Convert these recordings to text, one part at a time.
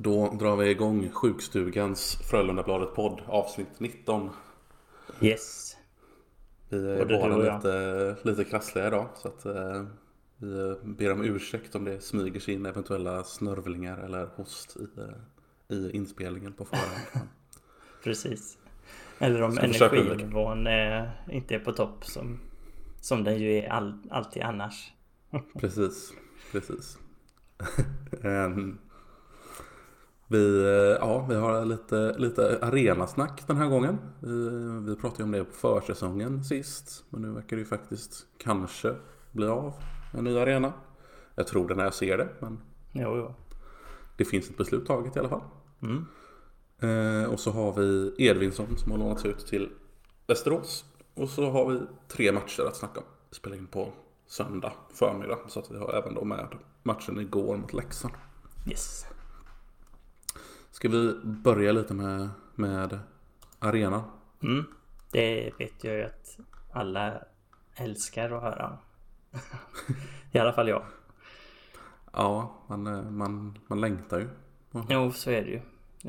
Då drar vi igång Sjukstugans Frölundabladet-podd avsnitt 19. Yes. Vi är jag. lite, lite krassliga idag så att eh, vi ber om ursäkt om det smyger sig in eventuella snörvlingar eller host i, eh, i inspelningen på förhand. Precis. Eller om energinivån är, inte är på topp som, som den ju är all, alltid annars. precis, precis. Ehm, vi, eh, ja, vi har lite, lite arenasnack den här gången. Vi, vi pratade om det på försäsongen sist. Men nu verkar det ju faktiskt kanske bli av en ny arena. Jag tror det när jag ser det, men Jo, jo. det finns ett beslut taget i alla fall. Mm. Eh, och så har vi Edvinsson som har lånats ut till Västerås. Och så har vi tre matcher att snacka om. Vi spelar in på söndag förmiddag. Så att vi har även då med matchen igår mot Leksand. Yes. Ska vi börja lite med, med arenan? Mm. Det vet jag ju att alla älskar att höra. I alla fall jag. Ja, man, eh, man, man längtar ju. Jo, så är det ju.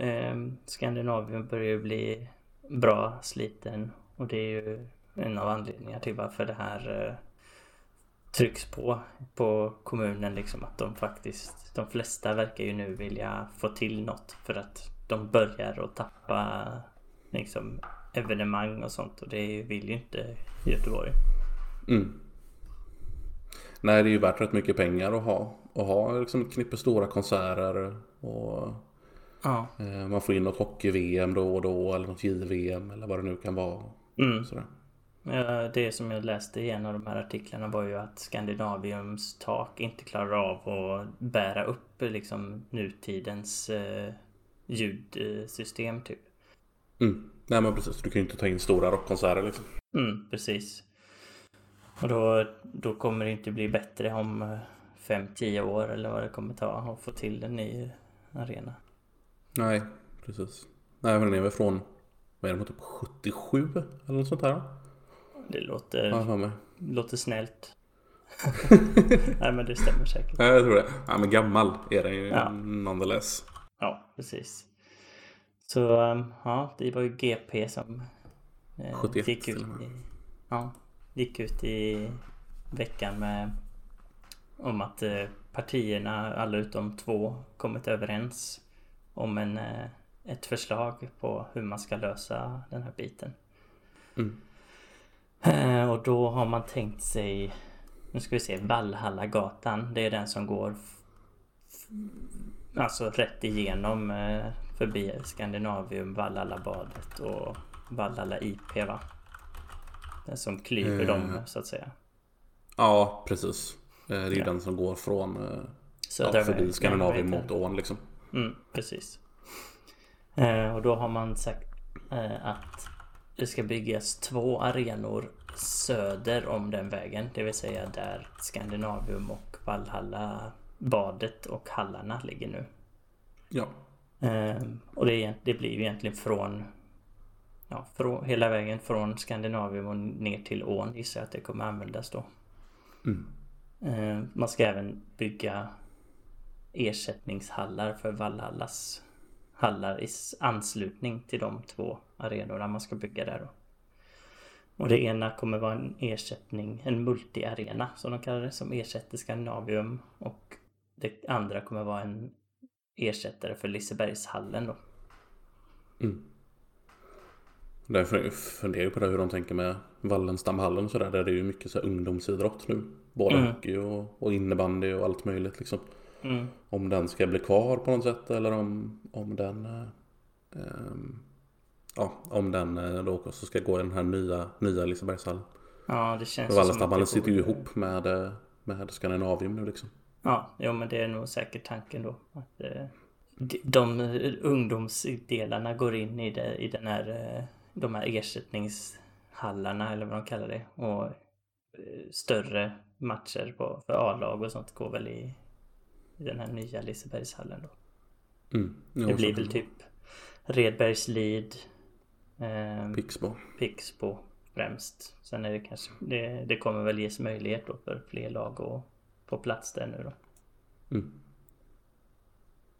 Eh, Skandinavien börjar ju bli bra sliten och det är ju en av anledningarna till varför det här eh, trycks på på kommunen liksom att de faktiskt de flesta verkar ju nu vilja få till något för att de börjar att tappa liksom evenemang och sånt och det vill ju inte Göteborg. Mm. Nej, det är ju värt rätt mycket pengar att ha. Och ha liksom ett knippe stora konserter. Och Ja. eh, man får in något hockey-VM då och då. Eller något JVM eller vad det nu kan vara. Mm. Sådär. Ja, Det som jag läste i en av de här artiklarna var ju att Skandinaviums tak inte klarar av att bära upp liksom nutidens eh, ljudsystem typ. Mm. Nej men precis, du kan ju inte ta in stora rockkonserter liksom. Mm, precis. Och då, då kommer det inte bli bättre om 5-10 år eller vad det kommer ta att få till en ny arena. Nej, precis. Nej men den är väl från, vad är det, typ 77 eller något sånt här? Det låter, Ja, låter snällt. Nej men det stämmer säkert. Ja, jag tror det. Ja, men gammal är den ju Ja. nonetheless. Ja, precis. Så um, ja, det var ju GP som eh, 71 gick, ut i, ja, gick ut i veckan med om att eh, partierna, alla utom två, kommit överens om en, eh, ett förslag på hur man ska lösa den här biten. Mm. Eh, och då har man tänkt sig, nu ska vi se, Valhallagatan. Det är den som går alltså rätt igenom eh, förbi Skandinavium, Valhallabadet och Valhalla IP va? Den som klyver Eh. dem så att säga. Ja, precis. Det är Ja. den som går från eh, Södra ja, förbi vad mot ån liksom. Mm, precis. Och då har man sagt att det ska byggas två arenor söder om den vägen. Det vill säga där Skandinavium och Valhalla badet och hallarna ligger nu. Ja. Eh, och det, det blir ju egentligen från Ja, från, hela vägen från Skandinavium och ner till ån gissar jag att det kommer användas då. Mm. Eh, man ska även bygga ersättningshallar för Valhallas hallar i anslutning till de två arenorna man ska bygga där då. Och det ena kommer vara en ersättning, en multiarena som de kallar det, som ersätter Skandinavium. Och det andra kommer vara en ersättare för Lisebergshallen då. Mm. Därför funderar jag på det hur de tänker med Wallenstamhallen och sådär. Där det är ju mycket så här ungdomsidrott nu. Både Mm. hockey och, och innebandy och allt möjligt liksom. Mm. Om den ska bli kvar på något sätt eller om, om den eh, ehm, Ja, om den eh, då också ska gå i den här nya, nya Lisebergshallen. Ja, det känns För som att Wallenstamhallen det sitter ju ihop med, eh, med Skandinavium nu liksom. Ja, jo men det är nog säkert tanken då. Att eh, de, de ungdomsdelarna går in i, det, i den här, de här ersättningshallarna eller vad de kallar det. Och större matcher på, för A-lag och sånt går väl i, i den här nya Lisebergshallen då. Mm. Det blir väl typ Redbergslid, eh. Pixbo. Pixbo främst. Sen är det kanske, det, det kommer väl ges möjlighet då för fler lag att få plats där nu då. Mm.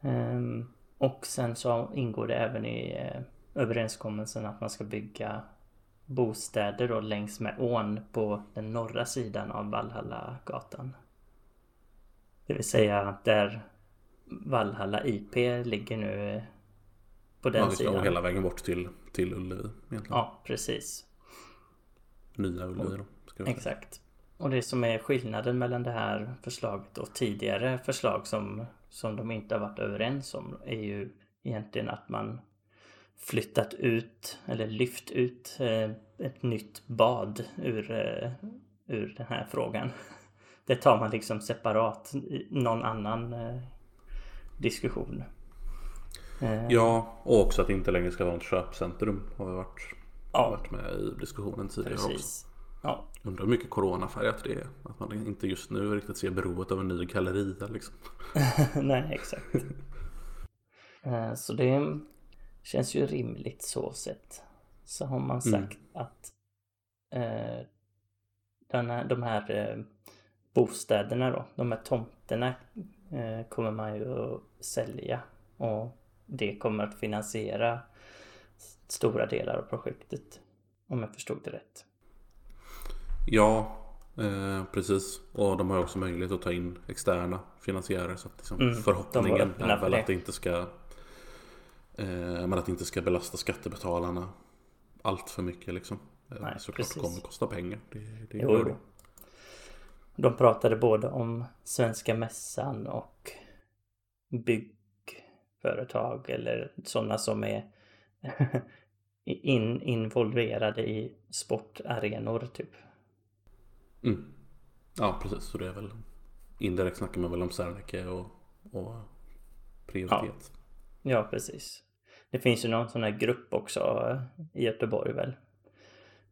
Ehm, Och sen så ingår det även i eh, överenskommelsen att man ska bygga bostäder då längs med ån på den norra sidan av Valhalla-gatan. Det vill säga där Valhalla IP ligger nu eh, på den gå sidan. hela vägen bort till, till Ullevi egentligen. Ja, precis. Nya Ullevi då. Säga. Exakt. Och det som är skillnaden mellan det här förslaget och tidigare förslag som, som de inte har varit överens om är ju egentligen att man flyttat ut eller lyft ut eh, ett nytt bad ur, eh, ur den här frågan. Det tar man liksom separat i någon annan eh, diskussion. Eh, Ja, och också att det inte längre ska vara ett köpcentrum. Har vi varit, Ja. varit med i diskussionen tidigare också. precis. Ja, Undrar hur mycket coronafärgat det är. Att man inte just nu riktigt ser behovet av en ny galleria liksom. Nej, exakt. Eh, Så det känns ju rimligt så sett. Så har man sagt att eh, den här, de här eh, bostäderna då, de här tomterna eh, kommer man ju att sälja. Och det kommer att finansiera stora delar av projektet. Om jag förstod det rätt. Ja, eh, precis. Och de har också möjlighet att ta in externa finansiärer. Så att liksom Mm, förhoppningen är väl det. att det inte ska eh, men att det inte ska belasta skattebetalarna allt för mycket liksom. Eh, Nej, Såklart precis. kommer kosta pengar. Det, det gör det. De pratade både om Svenska Mässan och byggföretag eller sådana som är in, involverade i sportarenor typ. Mm. Ja, precis. Så det är väl indirekt snackar man väl om Serneke och, och prioritet. Ja, precis. Det finns ju någon sån här grupp också eh, i Göteborg väl?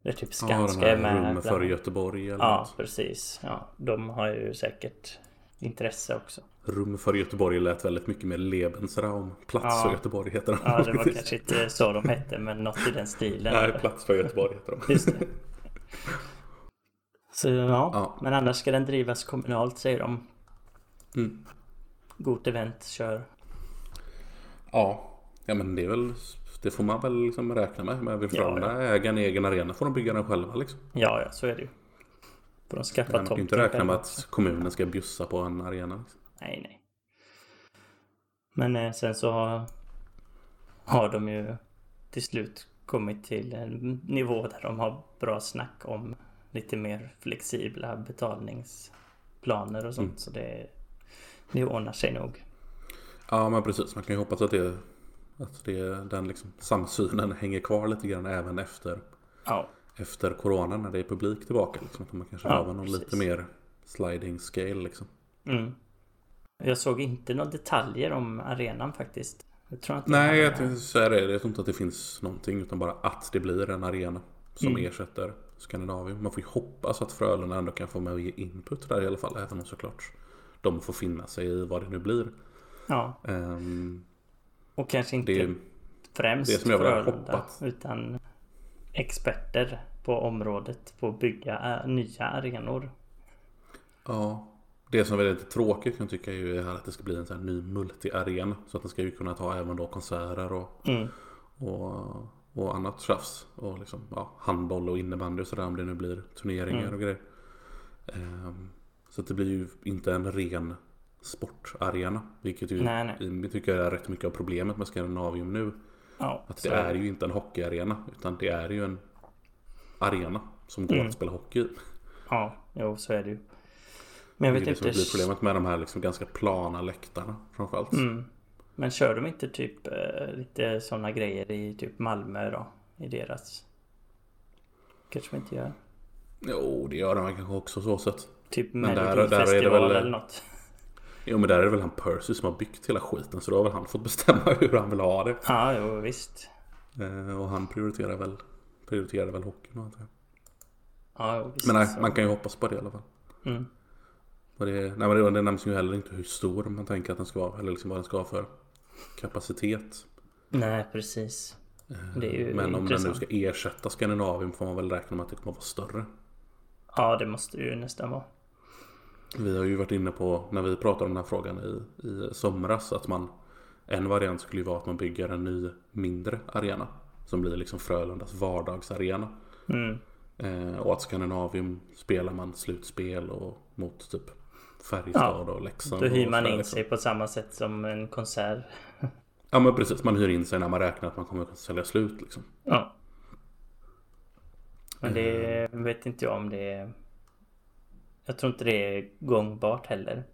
Det är typ Ja, Skanska här med. rummet för Göteborg eller Ja, något. precis. Ja, de har ju säkert intresse också. Rum för Göteborg lät väldigt mycket mer Lebensraum. Plats Ja. för Göteborg heter den. Ja, det var kanske inte så de hette, men något i den stilen. Nej, Plats för Göteborg heter de. Just det. Så ja, Ja. men annars ska den drivas kommunalt säger de. Mm. Gott event, kör. Ja, ja men det är väl det får man väl liksom räkna med. Men vill Ja, föräldrarna äga en egen arena får de bygga den själva liksom. Ja, ja, så är det ju. Får de skaffa Man kan inte räkna med att kommunen ska bjussa på en arena. Liksom. Nej, nej. Men eh, sen så har, har de ju till slut kommit till en nivå där de har bra snack om lite mer flexibla betalningsplaner och sånt. Mm. Så det, det ordnar sig nog. Ja men precis, man kan ju hoppas att, det, att det, den liksom samsynen hänger kvar lite grann även efter, Ja, efter corona när det är publik tillbaka. Liksom. Att man kanske Ja, har någon precis. lite mer sliding scale liksom. Mm. Jag såg inte några detaljer om arenan faktiskt. Jag tror inte Nej, jag, hade- tänkte säga det. Jag tror inte att det finns någonting utan bara att det blir en arena som Mm. ersätter Skandinavien. Man får ju hoppas att Frölunda ändå kan få med och ge input där i alla fall. Även om såklart de får finna sig i vad det nu blir. Ja, Ehm, och kanske inte det är främst det som jag Frölunda, hoppats. utan experter på området på att bygga ä, nya arenor. Ja, det som är lite tråkigt kan jag tycka är ju här att det ska bli en sån här ny multi-arena. Så att den ska ju kunna ta även då konserter och, Mm. och, och annat tjafs. Och liksom, ja, handboll och innebandy och sådär om det nu blir turneringar Mm. och grejer. Ehm, så att det blir ju inte en ren sportarena. Vilket ju Nej, nej. tycker är rätt mycket av problemet med Scandinavium nu. Ja, Att så det är ju inte en hockeyarena utan det är ju en arena som går Mm. att spela hockey i. Ja, jo, så är det ju. Men jag Det är vet det inte. blir problemet med de här liksom ganska plana läktarna framförallt. Mm. Men kör de inte typ eh, lite sådana grejer i typ Malmö då? I deras? Kanske de inte gör. Jo, det gör de kanske också så sett. Typ Men där- där är det Melodifestival väl- eller något. Jo, men där är det väl han Percy som har byggt hela skiten. Så då har väl han fått bestämma hur han vill ha det. Ja, jo visst. Eh, och han prioriterar väl, prioriterar väl hockeyn antar jag. Ja, visst. Men nej, man kan ju hoppas på det i alla fall. Mm. Och det, nej, men det, det nämns ju heller inte hur stor man tänker att den ska vara. Eller liksom vad den ska ha för kapacitet. Nej, precis. Eh, Det är ju men om den nu intressant. ska ersätta Skandinavien får man väl räkna med att det kommer att vara större. Ja, det måste det ju nästan vara. Vi har ju varit inne på när vi pratade om den här frågan i, i somras att man En variant skulle ju vara att man bygger en ny mindre arena. Som blir liksom Frölundas vardagsarena. Mm. Eh, och att Skandinavium spelar man slutspel och mot typ Färjestad och Leksand. Då hyr man in liksom. sig på samma sätt som en konsert. Ja men precis, man hyr in sig när man räknar att man kommer att sälja slut liksom. Ja. Men det vet inte jag om det är... Jag tror inte det är gångbart heller.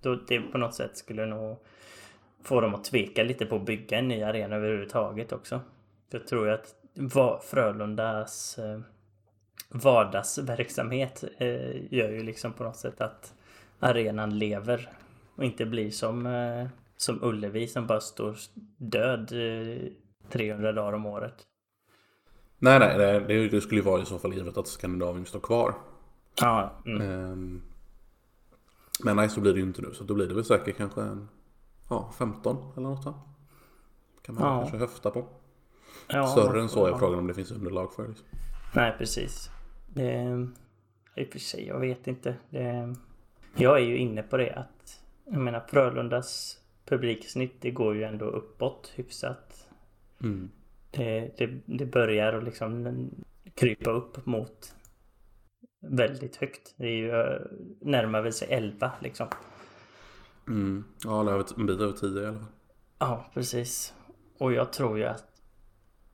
Då det på något sätt skulle nog få dem att tveka lite på att bygga en ny arena överhuvudtaget också. Jag tror ju att va- Frölundas eh, vardagsverksamhet eh, gör ju liksom på något sätt att arenan lever och inte blir som, eh, som Ullevi som bara står död eh, 300 dagar om året. Nej nej, det, det, skulle ju vara i så fall givet att Skandinavium står kvar. Ja, mm. Ehm, men nej så blir det ju inte nu så då blir det väl säkert kanske en ja, 15 eller något sånt. Kan man Ja. kanske höfta på. Ja Större än så är ja. frågan om det finns underlag för. Liksom. Nej, precis. Det, I och för sig, jag vet inte. Det, jag är ju inne på det att jag menar Frölundas publiksnitt det går ju ändå uppåt hyfsat. Mm. Det, det, det börjar att liksom krypa upp mot väldigt högt. Det är ju eh, närmare sig 11 liksom. Mm. Ja, en bit över 10 i alla fall. Ja, precis. Och jag tror ju att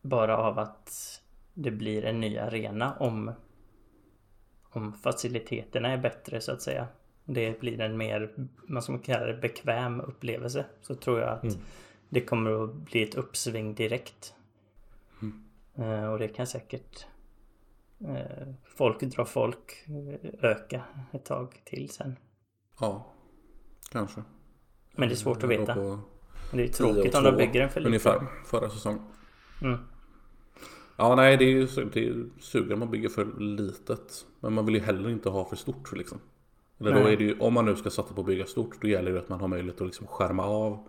bara av att det blir en ny arena om om faciliteterna är bättre så att säga. Det blir en mer, man ska kalla det bekväm upplevelse. Så tror jag att Mm. det kommer att bli ett uppsving direkt. Eh, och det kan säkert eh, folk dra folk eh, öka ett tag till sen. Ja, kanske. Men det är svårt att veta. det är 10 och tråkigt om de 2 bygger en för liten. Ungefär förra säsongen. Mm. Ja, nej, det är ju det suger man bygger för litet. Men man vill ju heller inte ha för stort liksom. Eller då är det ju, om man nu ska satsa på att bygga stort, då gäller det att man har möjlighet att liksom skärma av.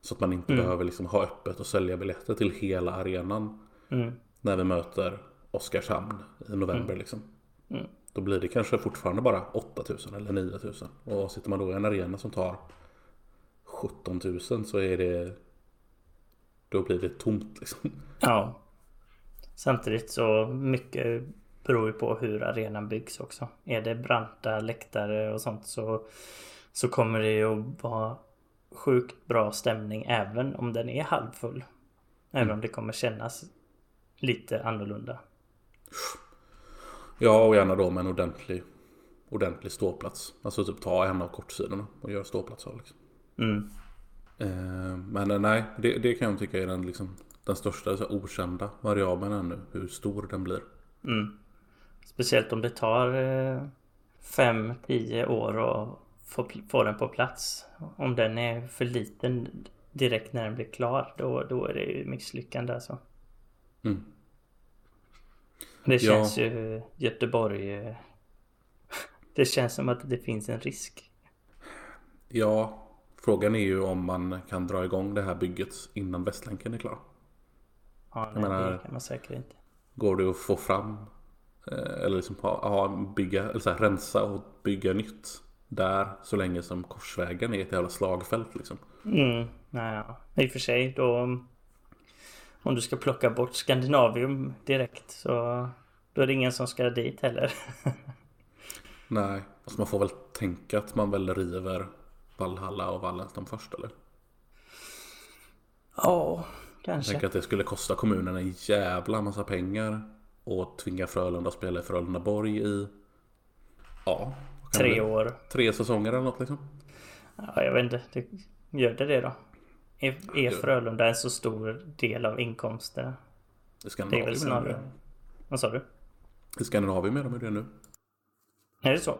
Så att man inte Mm. behöver liksom ha öppet och sälja biljetter till hela arenan. Mm. När vi möter Oskarshamn i november liksom. Mm. Då blir det kanske fortfarande bara 8000 eller 9000. Och sitter man då i en arena som tar 17 000 så är det... Då blir det tomt liksom. Ja. Samtidigt så mycket beror ju på hur arenan byggs också. Är det branta läktare och sånt så, så kommer det ju att vara sjukt bra stämning även om den är halvfull. Även om det kommer kännas lite annorlunda. Ja, och gärna då med en ordentlig, ordentlig ståplats. Alltså typ ta en av kortsidorna och göra ståplats av. Liksom. Mm. Eh, men eh, nej, det, det kan jag tycka är den, liksom, den största så okända variabeln ännu. Hur stor den blir. Mm. Speciellt om det tar 5-10 år att få, få den på plats. Om den är för liten direkt när den blir klar då, då är det ju misslyckande alltså. Mm. Det Ja. känns ju Göteborg... eh, Det känns som att det finns en risk. Ja, frågan är ju om man kan dra igång det här bygget innan Västlänken är klar. Ja, nej, menar- det kan man säkert inte. Går det att få fram eh, eller liksom ha, ha, bygga, eller så här, rensa och bygga nytt där så länge som Korsvägen är ett jävla slagfält liksom. Mm, nej, ja. I och för sig då... Om du ska plocka bort Skandinavium direkt så... Då är det ingen som ska dit heller. Nej, alltså man får väl tänka att man väl river Valhalla och Wallenstam först eller? Ja, Jag kanske. tänker att det skulle kosta kommunen en jävla massa pengar och tvinga Frölunda att spela i Frölundaborg i ja, Tre år. tre säsonger eller något liksom. Ja, jag vet inte. Det, gör det det då? Är, är. Frölunda en så stor del av inkomsterna? I Det är väl snarare... Vad sa du? I Skandinavien är de det nu. Är det så?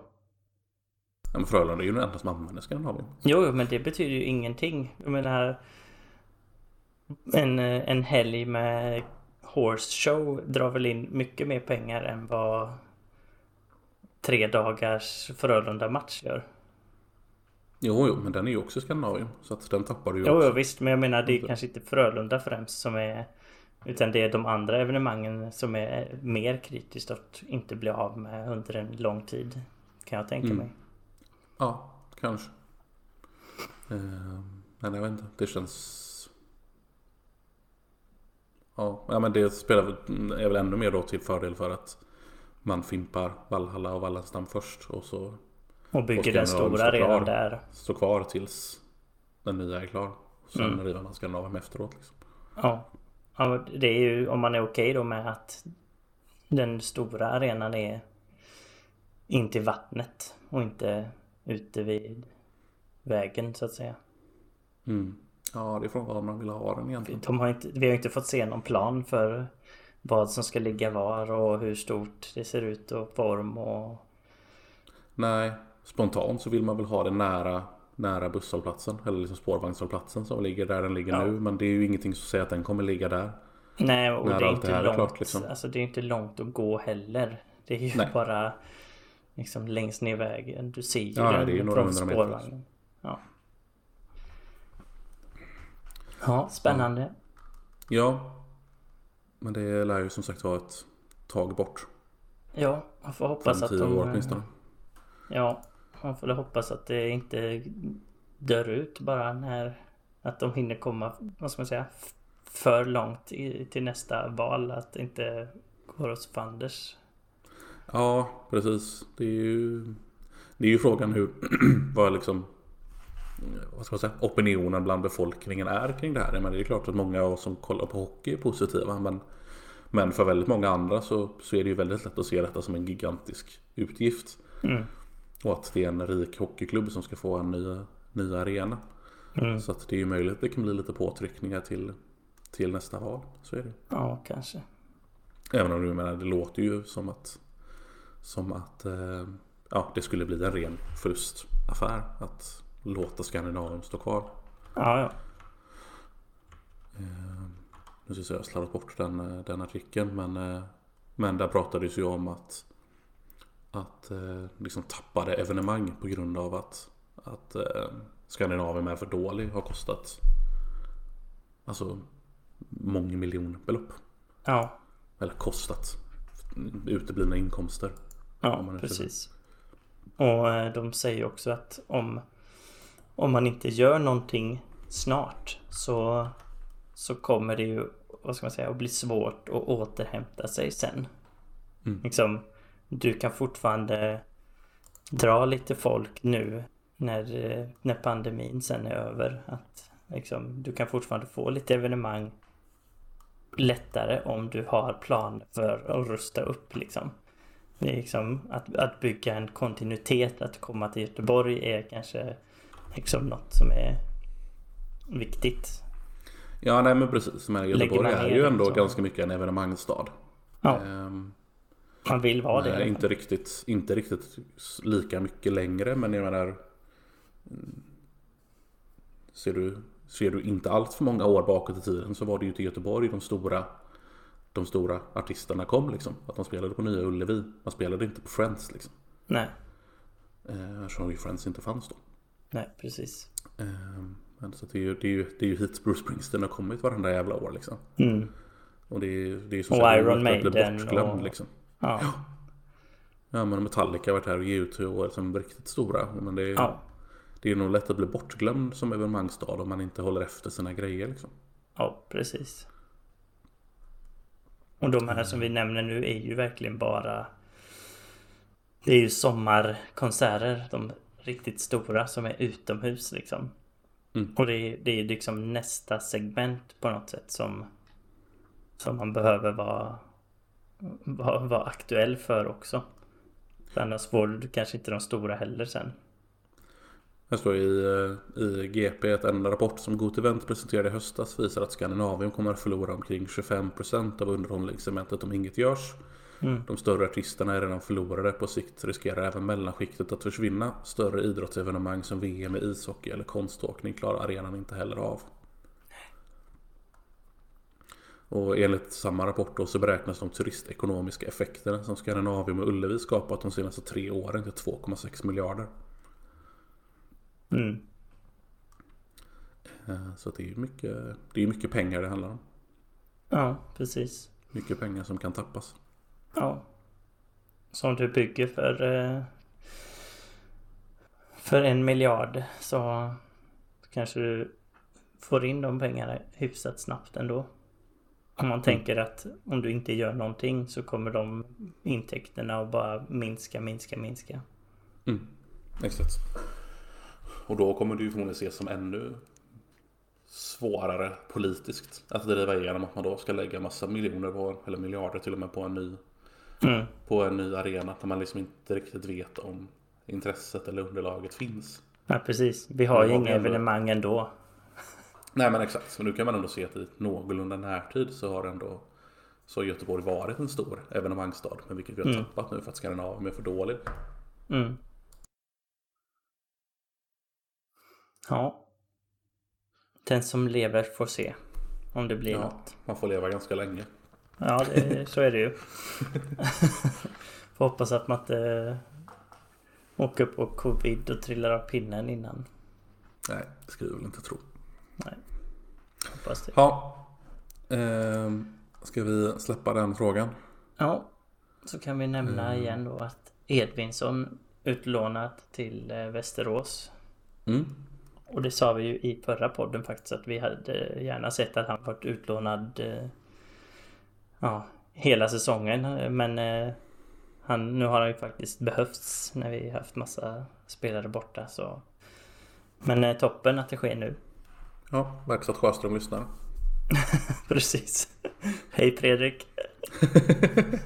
Ja, men Frölunda är ju den enda som använder Skandinavien. Jo, men det betyder ju ingenting. Jag menar... En, eh, en helg med horse show drar väl in mycket mer pengar än vad tre dagars Frölunda-match gör. Jo, jo, men den är ju också Skandinavien. Så att den tappar du ju Jo, också. jo, visst, men jag menar det är kanske inte Frölunda främst som är... Utan det är de andra evenemangen som är mer kritiskt att inte bli av med under en lång tid. Kan jag tänka Mm. mig. Ja, kanske. Ehm, Men jag vet inte, det känns... Ja, ja men det spelar, är väl ännu mer då till fördel för att man fimpar Valhalla och Wallenstam först och så... Och bygger den stora redan där. Står kvar tills den nya är klar. Sen mm. river man Skandinavien efteråt liksom. Ja. ja. Det är ju om man är okej då med att den stora arenan är inte i vattnet och inte ute vid vägen så att säga. Mm. Ja, det är från vad man vill ha den egentligen. De har inte, vi har inte fått se någon plan för vad som ska ligga var och hur stort det ser ut och form och... Nej, spontant så vill man väl ha det nära, nära busshållplatsen eller liksom spårvagnshållplatsen som ligger där den ligger ja. nu. Men det är ju ingenting som säger att den kommer ligga där. Nej, och det är inte långt. Är klart, liksom. Alltså det är inte långt att gå heller. Det är ju Nej. bara liksom längst ner vägen. Du ser ju ja, den det är ju från spårvagnen. Ja. Ja, spännande. Ja. Men det lär ju som sagt vara ett tag bort. Ja, man får hoppas att de... År åtminstone. Ja, man får hoppas att det inte dör ut bara när... Att de hinner komma, vad ska man säga, för långt i, till nästa val. Att det inte går åt fanders. Ja, precis. Det är ju, det är ju frågan hur, vad liksom, vad ska man säga, opinionen bland befolkningen är kring det här. Men det är klart att många av oss som kollar på hockey är positiva. Men, men för väldigt många andra så, så är det ju väldigt lätt att se detta som en gigantisk utgift. Mm. Och att det är en rik hockeyklubb som ska få en ny, ny arena. Mm. Så att det är ju möjligt att det kan bli lite påtryckningar till, till nästa val. Så är det. Ja, kanske. Även om du menar, det låter ju som att som att eh, ja, det skulle bli en ren förlustaffär att låta Skandinavien stå kvar. Ja, ja. Eh, nu ska jag ha slarvat bort den, eh, den artikeln men, men där pratades ju om att att liksom tappade evenemang på grund av att, att Skandinavien är för dålig har kostat alltså mångmiljonbelopp. Ja. Eller kostat uteblivna inkomster. Ja, precis. Och eh, de säger också att om, om man inte gör någonting snart så, så kommer det ju vad ska man säga, att bli svårt att återhämta sig sen. Mm. Liksom, du kan fortfarande dra lite folk nu när, när pandemin sen är över. Att liksom, du kan fortfarande få lite evenemang lättare om du har plan för att rusta upp liksom. Det är liksom att, att bygga en kontinuitet, att komma till Göteborg är kanske liksom något som är viktigt. Ja, nej men precis. Men Göteborg är ju ändå så. ganska mycket en evenemangsstad. Ja. Um, man vill vara det. Inte riktigt, inte riktigt lika mycket längre, men jag menar... Mm, ser du, ser du inte allt för många år bakåt i tiden så var det ju till Göteborg de stora de stora artisterna kom liksom. Att de spelade på Nya Ullevi. Man spelade inte på Friends liksom. Nej. Eh, eftersom ju Friends inte fanns då. Nej, precis. Eh, men så det är ju, det är ju, det är ju hit Bruce Springsteen har kommit varenda jävla år liksom. Mm. Och det är, det är som och Iron Maiden bortglömd och... liksom. Ja. ja. Men Metallica har varit här och U2 och liksom riktigt stora. Men det är, ja. det är nog lätt att bli bortglömd som evenemangsstad om man inte håller efter sina grejer liksom. Ja, precis. Och de här som vi nämner nu är ju verkligen bara Det är ju sommarkonserter, de riktigt stora som är utomhus liksom. Mm. Och det är, det är liksom nästa segment på något sätt som Som man behöver vara Vara, vara aktuell för också. För annars får du kanske inte de stora heller sen. Här står i, eh, i GP att en rapport som GoTevent presenterade i höstas visar att Skandinavien kommer att förlora omkring 25% av underhållningssegmentet om inget görs. Mm. De större artisterna är redan förlorade. På sikt riskerar även mellanskiktet att försvinna. Större idrottsevenemang som VM i ishockey eller konståkning klarar arenan inte heller av. Och enligt samma rapport då så beräknas de turistekonomiska effekterna som Skandinavium och Ullevi skapat de senaste tre åren till 2,6 miljarder. Mm. Eh, så det är mycket, det är mycket pengar det handlar om. Ja, precis. Mycket pengar som kan tappas. Ja. Som du bygger för eh, för en miljard så kanske du får in de pengarna hyfsat snabbt ändå. Om man tänker att om du inte gör någonting så kommer de intäkterna att bara minska, minska, minska. Mm. Exakt. Och då kommer det ju förmodligen ses som ännu svårare politiskt att driva igenom att man då ska lägga massa miljoner på, eller miljarder till och med på en ny Mm. på en ny arena där man liksom inte riktigt vet om intresset eller underlaget finns. Ja, precis. Vi har ju inga evenemang ändå. Nej men exakt, så nu kan man ändå se att i någorlunda närtid så har ändå så har Göteborg varit en stor evenemangsstad. Men vilket vi har Mm. tappat nu för att Skandinavien är för dålig. Mm. Ja. Den som lever får se. Om det blir Ja, något. man får leva ganska länge. Ja, det, så är det ju. Får hoppas att man inte åker på covid och trillar av pinnen innan. Nej, det ska vi väl inte tro. Hoppas det. Ja. Ehm, ska vi släppa den frågan? Ja, så kan vi nämna Mm. igen då att Edvinsson utlånat till eh, Västerås. Mm. Och det sa vi ju i förra podden faktiskt att vi hade gärna sett att han varit utlånad eh, ja, hela säsongen. Men eh, han, nu har han ju faktiskt behövts när vi haft massa spelare borta. Så. Men eh, toppen att det sker nu. Ja, verkar att Sjöström lyssnar. Precis. Hej Fredrik.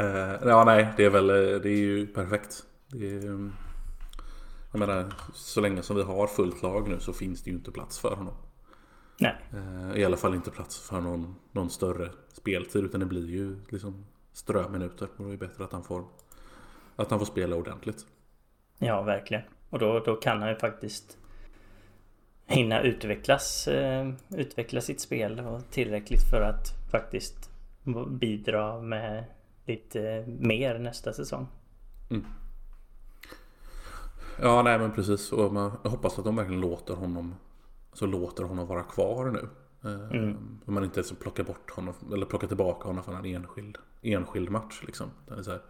Eh, ja, nej, det är väl, eh, det är ju perfekt. Det är, mm, jag menar, så länge som vi har fullt lag nu så finns det ju inte plats för honom. Nej, Eh, I alla fall inte plats för någon, någon större speltid utan det blir ju liksom ströminuter. Och det är bättre att han får, att han får spela ordentligt. ja verkligen. Och då, då kan han ju faktiskt hinna utvecklas, eh, utveckla sitt spel tillräckligt för att faktiskt bidra med lite mer nästa säsong. Ja, nej men precis. Och man, jag hoppas att de verkligen låter honom, så låter honom vara kvar nu. Eh, Mm. Om man inte liksom plockar bort honom, eller plockar tillbaka honom från en enskild, enskild match. Liksom. Det så här,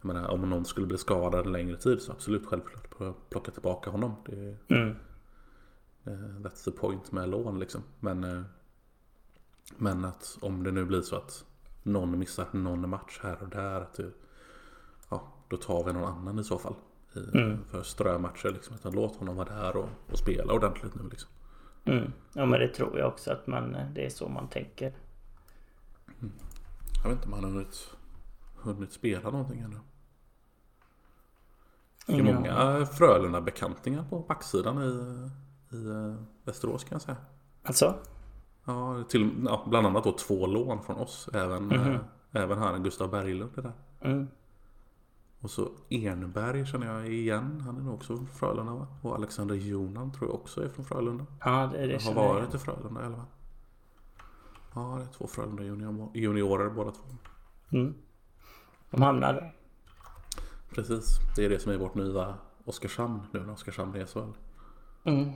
menar, om någon skulle bli skadad en längre tid så absolut självklart plocka tillbaka honom. Det är, Mm. Eh, That's the point med lån liksom. Men, eh, men att om det nu blir så att någon missar någon match här och där. Att det, ja, då tar vi någon annan i så fall. I, Mm. För strömatcher liksom. Utan låt honom vara där och, och spela ordentligt nu liksom. Mm. Ja men det tror jag också att man, det är så man tänker. Jag vet inte om han har hunnit, hunnit spela någonting ännu. Det är många Frölunda-bekantingar på backsidan i, i eh, Västerås kan jag säga. Alltså? Ja, till, ja, bland annat då två lån från oss. Även, eh, Mhm. även han Gustav Berglund är där. Mm. Och så Enberg känner jag igen. Han är nog också från Frölunda va? Och Alexander Jonan tror jag också är från Frölunda. Ja det, det har jag. varit i Frölunda i alla fall. Ja, det är två Frölunda junior, juniorer båda två. Mm. De hamnar där. Precis, det är det som är vårt nya Oskarshamn nu när Oskarshamn är SHL. Mm.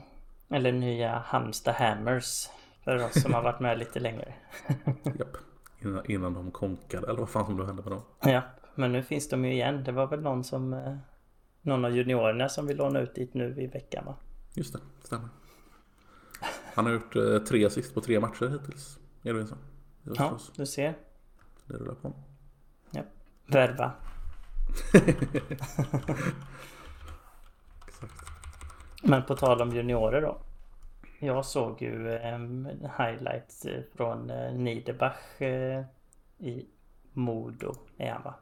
Eller nya Halmstad Hammers. För oss som har varit med lite längre. Japp. Innan, innan de konkade, eller vad fan som nu hände med dem. Ja, men nu finns de ju igen. Det var väl någon som... eh, Någon av juniorerna som vill låna ut dit nu i veckan va? Just det, stämmer. Han har gjort eh, tre assist på tre matcher hittills. Edvinsson. Ja, du ser. Det rullar på. Värva. Exakt. Men på tal om juniorer då. Jag såg ju um, highlights eh, från uh, Niederbach i Modo är han va?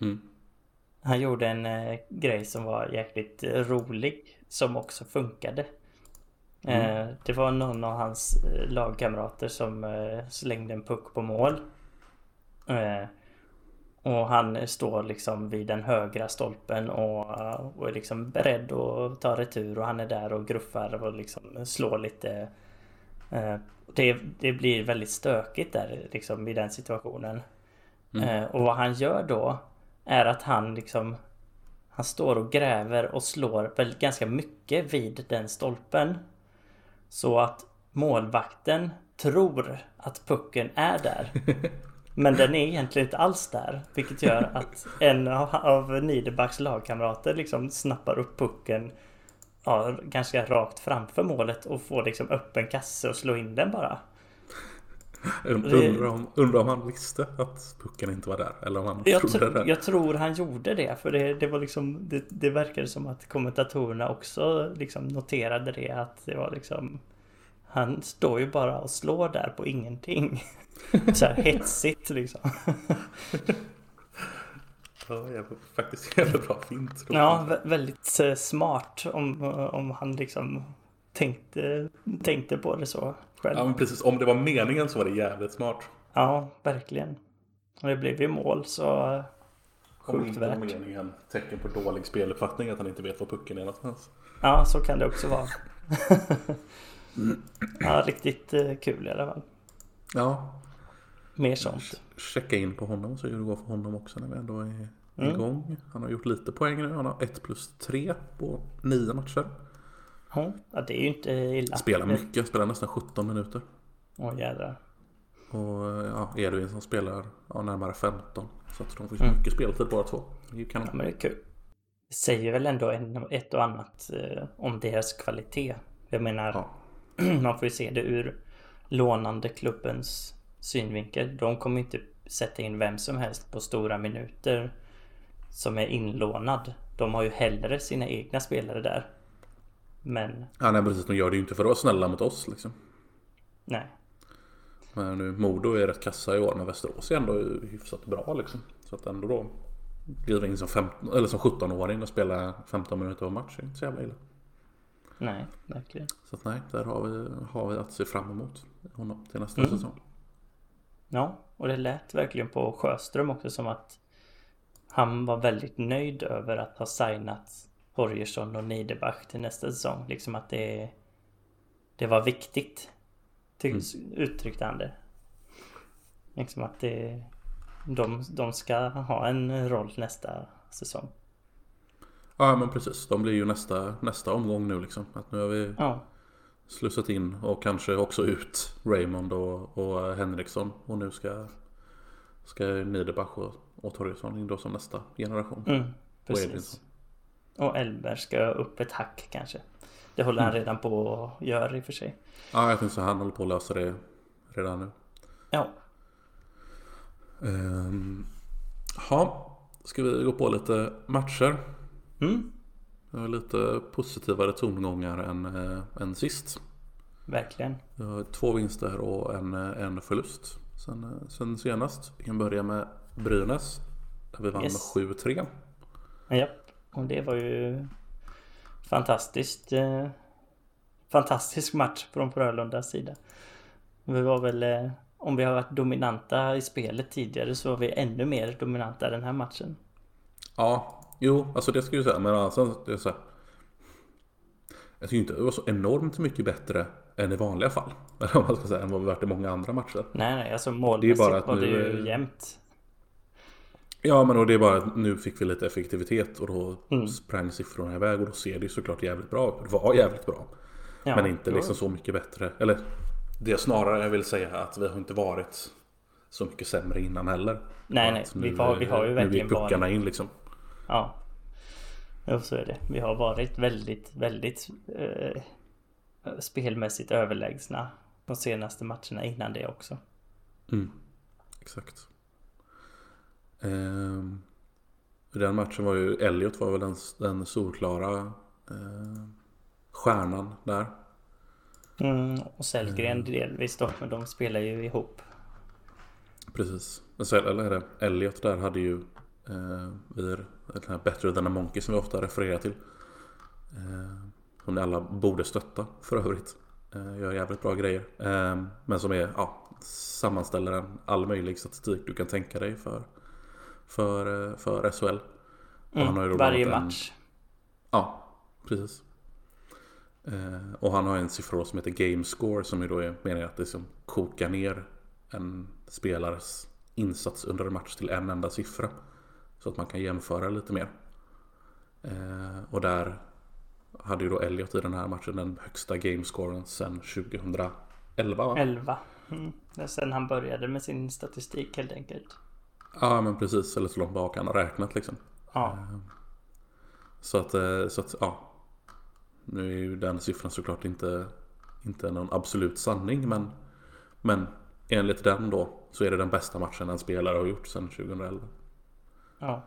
Mm. Han gjorde en eh, grej som var jäkligt rolig som också funkade. Eh, det var någon av hans eh, lagkamrater som eh, slängde en puck på mål. Eh, och han står liksom vid den högra stolpen och, och är liksom beredd att ta retur och han är där och gruffar och liksom slår lite. Det, det blir väldigt stökigt där liksom i den situationen. Eh, och vad han gör då är att han liksom Han står och gräver och slår väl ganska mycket vid den stolpen. Så att målvakten tror att pucken är där. Men den är egentligen inte alls där. Vilket gör att en av, av Niederbacks lagkamrater liksom snappar upp pucken. ja, ganska rakt framför målet och få liksom öppen kasse och slå in den bara. Undrar om, undrar om han visste att pucken inte var där. Eller om han Jag, trodde tr- det. jag tror han gjorde det för det, det var liksom det, det verkade som att kommentatorerna också liksom noterade det att det var liksom Han står ju bara och slår där på ingenting. Så här hetsigt liksom. Ja, faktiskt jävligt bra fint. Ja, vä- väldigt eh, smart om, om han liksom tänkte, tänkte på det så själv. Ja, men precis. Om det var meningen så var det jävligt smart. Ja, verkligen. Och det blev ju mål så Om sjukt inte var värt. meningen tecken på dålig speluppfattning att han inte vet var pucken är någonstans. Ja, så kan det också vara. ja, riktigt eh, kul i alla fall. Ja, Mer sånt. checka in på honom se hur det går för honom också när vi ändå är Mm. igång. Han har gjort lite poäng nu. Han har 1 plus 3 på 9 matcher. Ja, det är ju inte illa. Spelar mycket, spelar nästan 17 minuter. Åh jädrar. Och ja, Edvin som spelar ja, närmare 15. Så att de får Mm. mycket speltid båda två. Det är ju kanon. Ja, men det är kul. Det säger väl ändå en, ett och annat eh, om deras kvalitet. Jag menar, Ja. man får ju se det ur lånande klubbens synvinkel. De kommer inte sätta in vem som helst på stora minuter som är inlånad. De har ju hellre sina egna spelare där. Men Ja, nej, precis. De gör det ju inte för att vara snälla mot oss liksom. nej, Men nu Modo är rätt kassa i år men Västerås är ändå hyfsat bra liksom. Så att ändå då kliva in som, 15, eller som 17-åring och spela 15 minuter på match är inte så jävla illa. nej, verkligen. Så att nej, där har vi, har vi att se fram emot honom till nästa Mm. säsong. Ja, och det lät verkligen på Sjöström också som att han var väldigt nöjd över att ha signat Horjersson och Niederbach till nästa säsong. Liksom att det, det var viktigt. Ty, Uttryckte han det. Liksom att det, de, de ska ha en roll nästa säsong. Ja men precis, de blir ju nästa, nästa omgång nu liksom. Att nu har vi Ja, slussat in och kanske också ut Raymond och, och Henriksson. Och nu ska, ska Niederbach och, och Torgesson in då som nästa generation. mm, precis. Och Elber ska upp ett hack kanske. Det håller han redan på att göra i och för sig. Ja, jag tänkte så han håller på att lösa det redan nu. Ja, Ja, ska vi gå på lite matcher? mm, lite positivare tongångar än, äh, än sist. verkligen. Två vinster och en, eh, en förlust sen, eh, sen senast. Vi kan börja med Brynäs. Där vi vann Yes. med 7-3. Ja, och det var ju fantastiskt. Eh, fantastisk match från Frölundas sida. Vi var väl, eh, om vi har varit dominanta i spelet tidigare så var vi ännu mer dominanta den här matchen. Ja, jo, alltså det ska jag säga. Men alltså, det är så här. Jag tycker inte det var så enormt mycket bättre än i vanliga fall. Eller om man ska säga, än vad vi varit i många andra matcher. Nej, nej, alltså Det är målmässigt bara att var det ju är- jämnt. Ja, men och det är bara att nu fick vi lite effektivitet och då Mm. sprang siffrorna iväg och då ser det ju såklart jävligt bra ut. Det var jävligt bra. Ja, men inte liksom så mycket bättre. Eller det är snarare jag vill säga att vi har inte varit så mycket sämre innan heller. Nej, nej, att vi har- vi har ju Nu verkligen gick puckarna in liksom. Ja. Jo, så är det. Vi har varit väldigt, väldigt eh, spelmässigt överlägsna de senaste matcherna innan det också. Mm, exakt. Ehm, den matchen var ju Elliot var väl den, den solklara eh, stjärnan där. Mm, och Sellgren delvis då, men de spelar ju ihop. Precis. Eller är det Elliot där hade ju eh, vid den här Better than a Monkey som vi ofta refererar till. Eh, som ni alla borde stötta för övrigt. Eh, gör jävligt bra grejer. Eh, men som är, ja, sammanställer en all möjlig statistik du kan tänka dig för, för, eh, för SHL. Och han har ju Mm, varje en- match. Ja, precis. Eh, och han har en siffra som heter Game Score som ju då är meningen att det som kokar ner en spelares insats under en match till en enda siffra. Så att man kan jämföra lite mer. Eh, och där hade ju då Elliot i den här matchen den högsta game scoren sedan 2011 va? 11. Mm. Sen han började med sin statistik helt enkelt. Ja men precis, eller så långt bak han har räknat liksom. Ja, Så att, eh, så att ja. Nu är ju den siffran såklart inte, inte någon absolut sanning men, men enligt den då så är det den bästa matchen en spelare har gjort sedan 2011. Ja.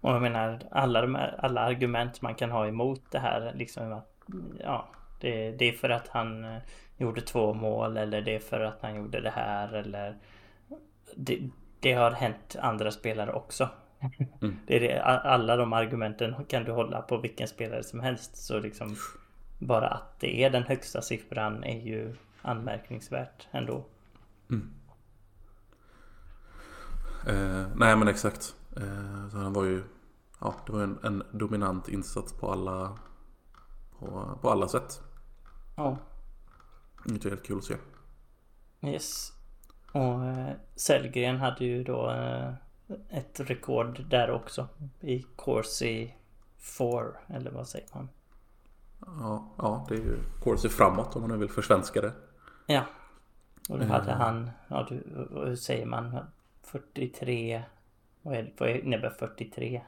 Och jag menar alla, de här, alla argument man kan ha emot det här liksom att ja, det, det är för att han eh, gjorde två mål eller det är för att han gjorde det här eller det, det har hänt andra spelare också. Mm. Det är det, alla de argumenten kan du hålla på vilken spelare som helst. Så liksom bara att det är den högsta siffran är ju anmärkningsvärt ändå. Mm. Eh, nej men exakt. Eh, så han var ju Ja, det var en, en dominant insats på alla på, på alla sätt. Ja. Det är helt kul att se. Yes. Och eh, Sellgren hade ju då eh, ett rekord där också. I Corsi 4, eller vad säger man? Ja, ja det är ju Corsi framåt om man nu vill försvenska det. Ja. Och då hade mm. han, ja du, hur säger man? 43, vad, är, vad innebär 43?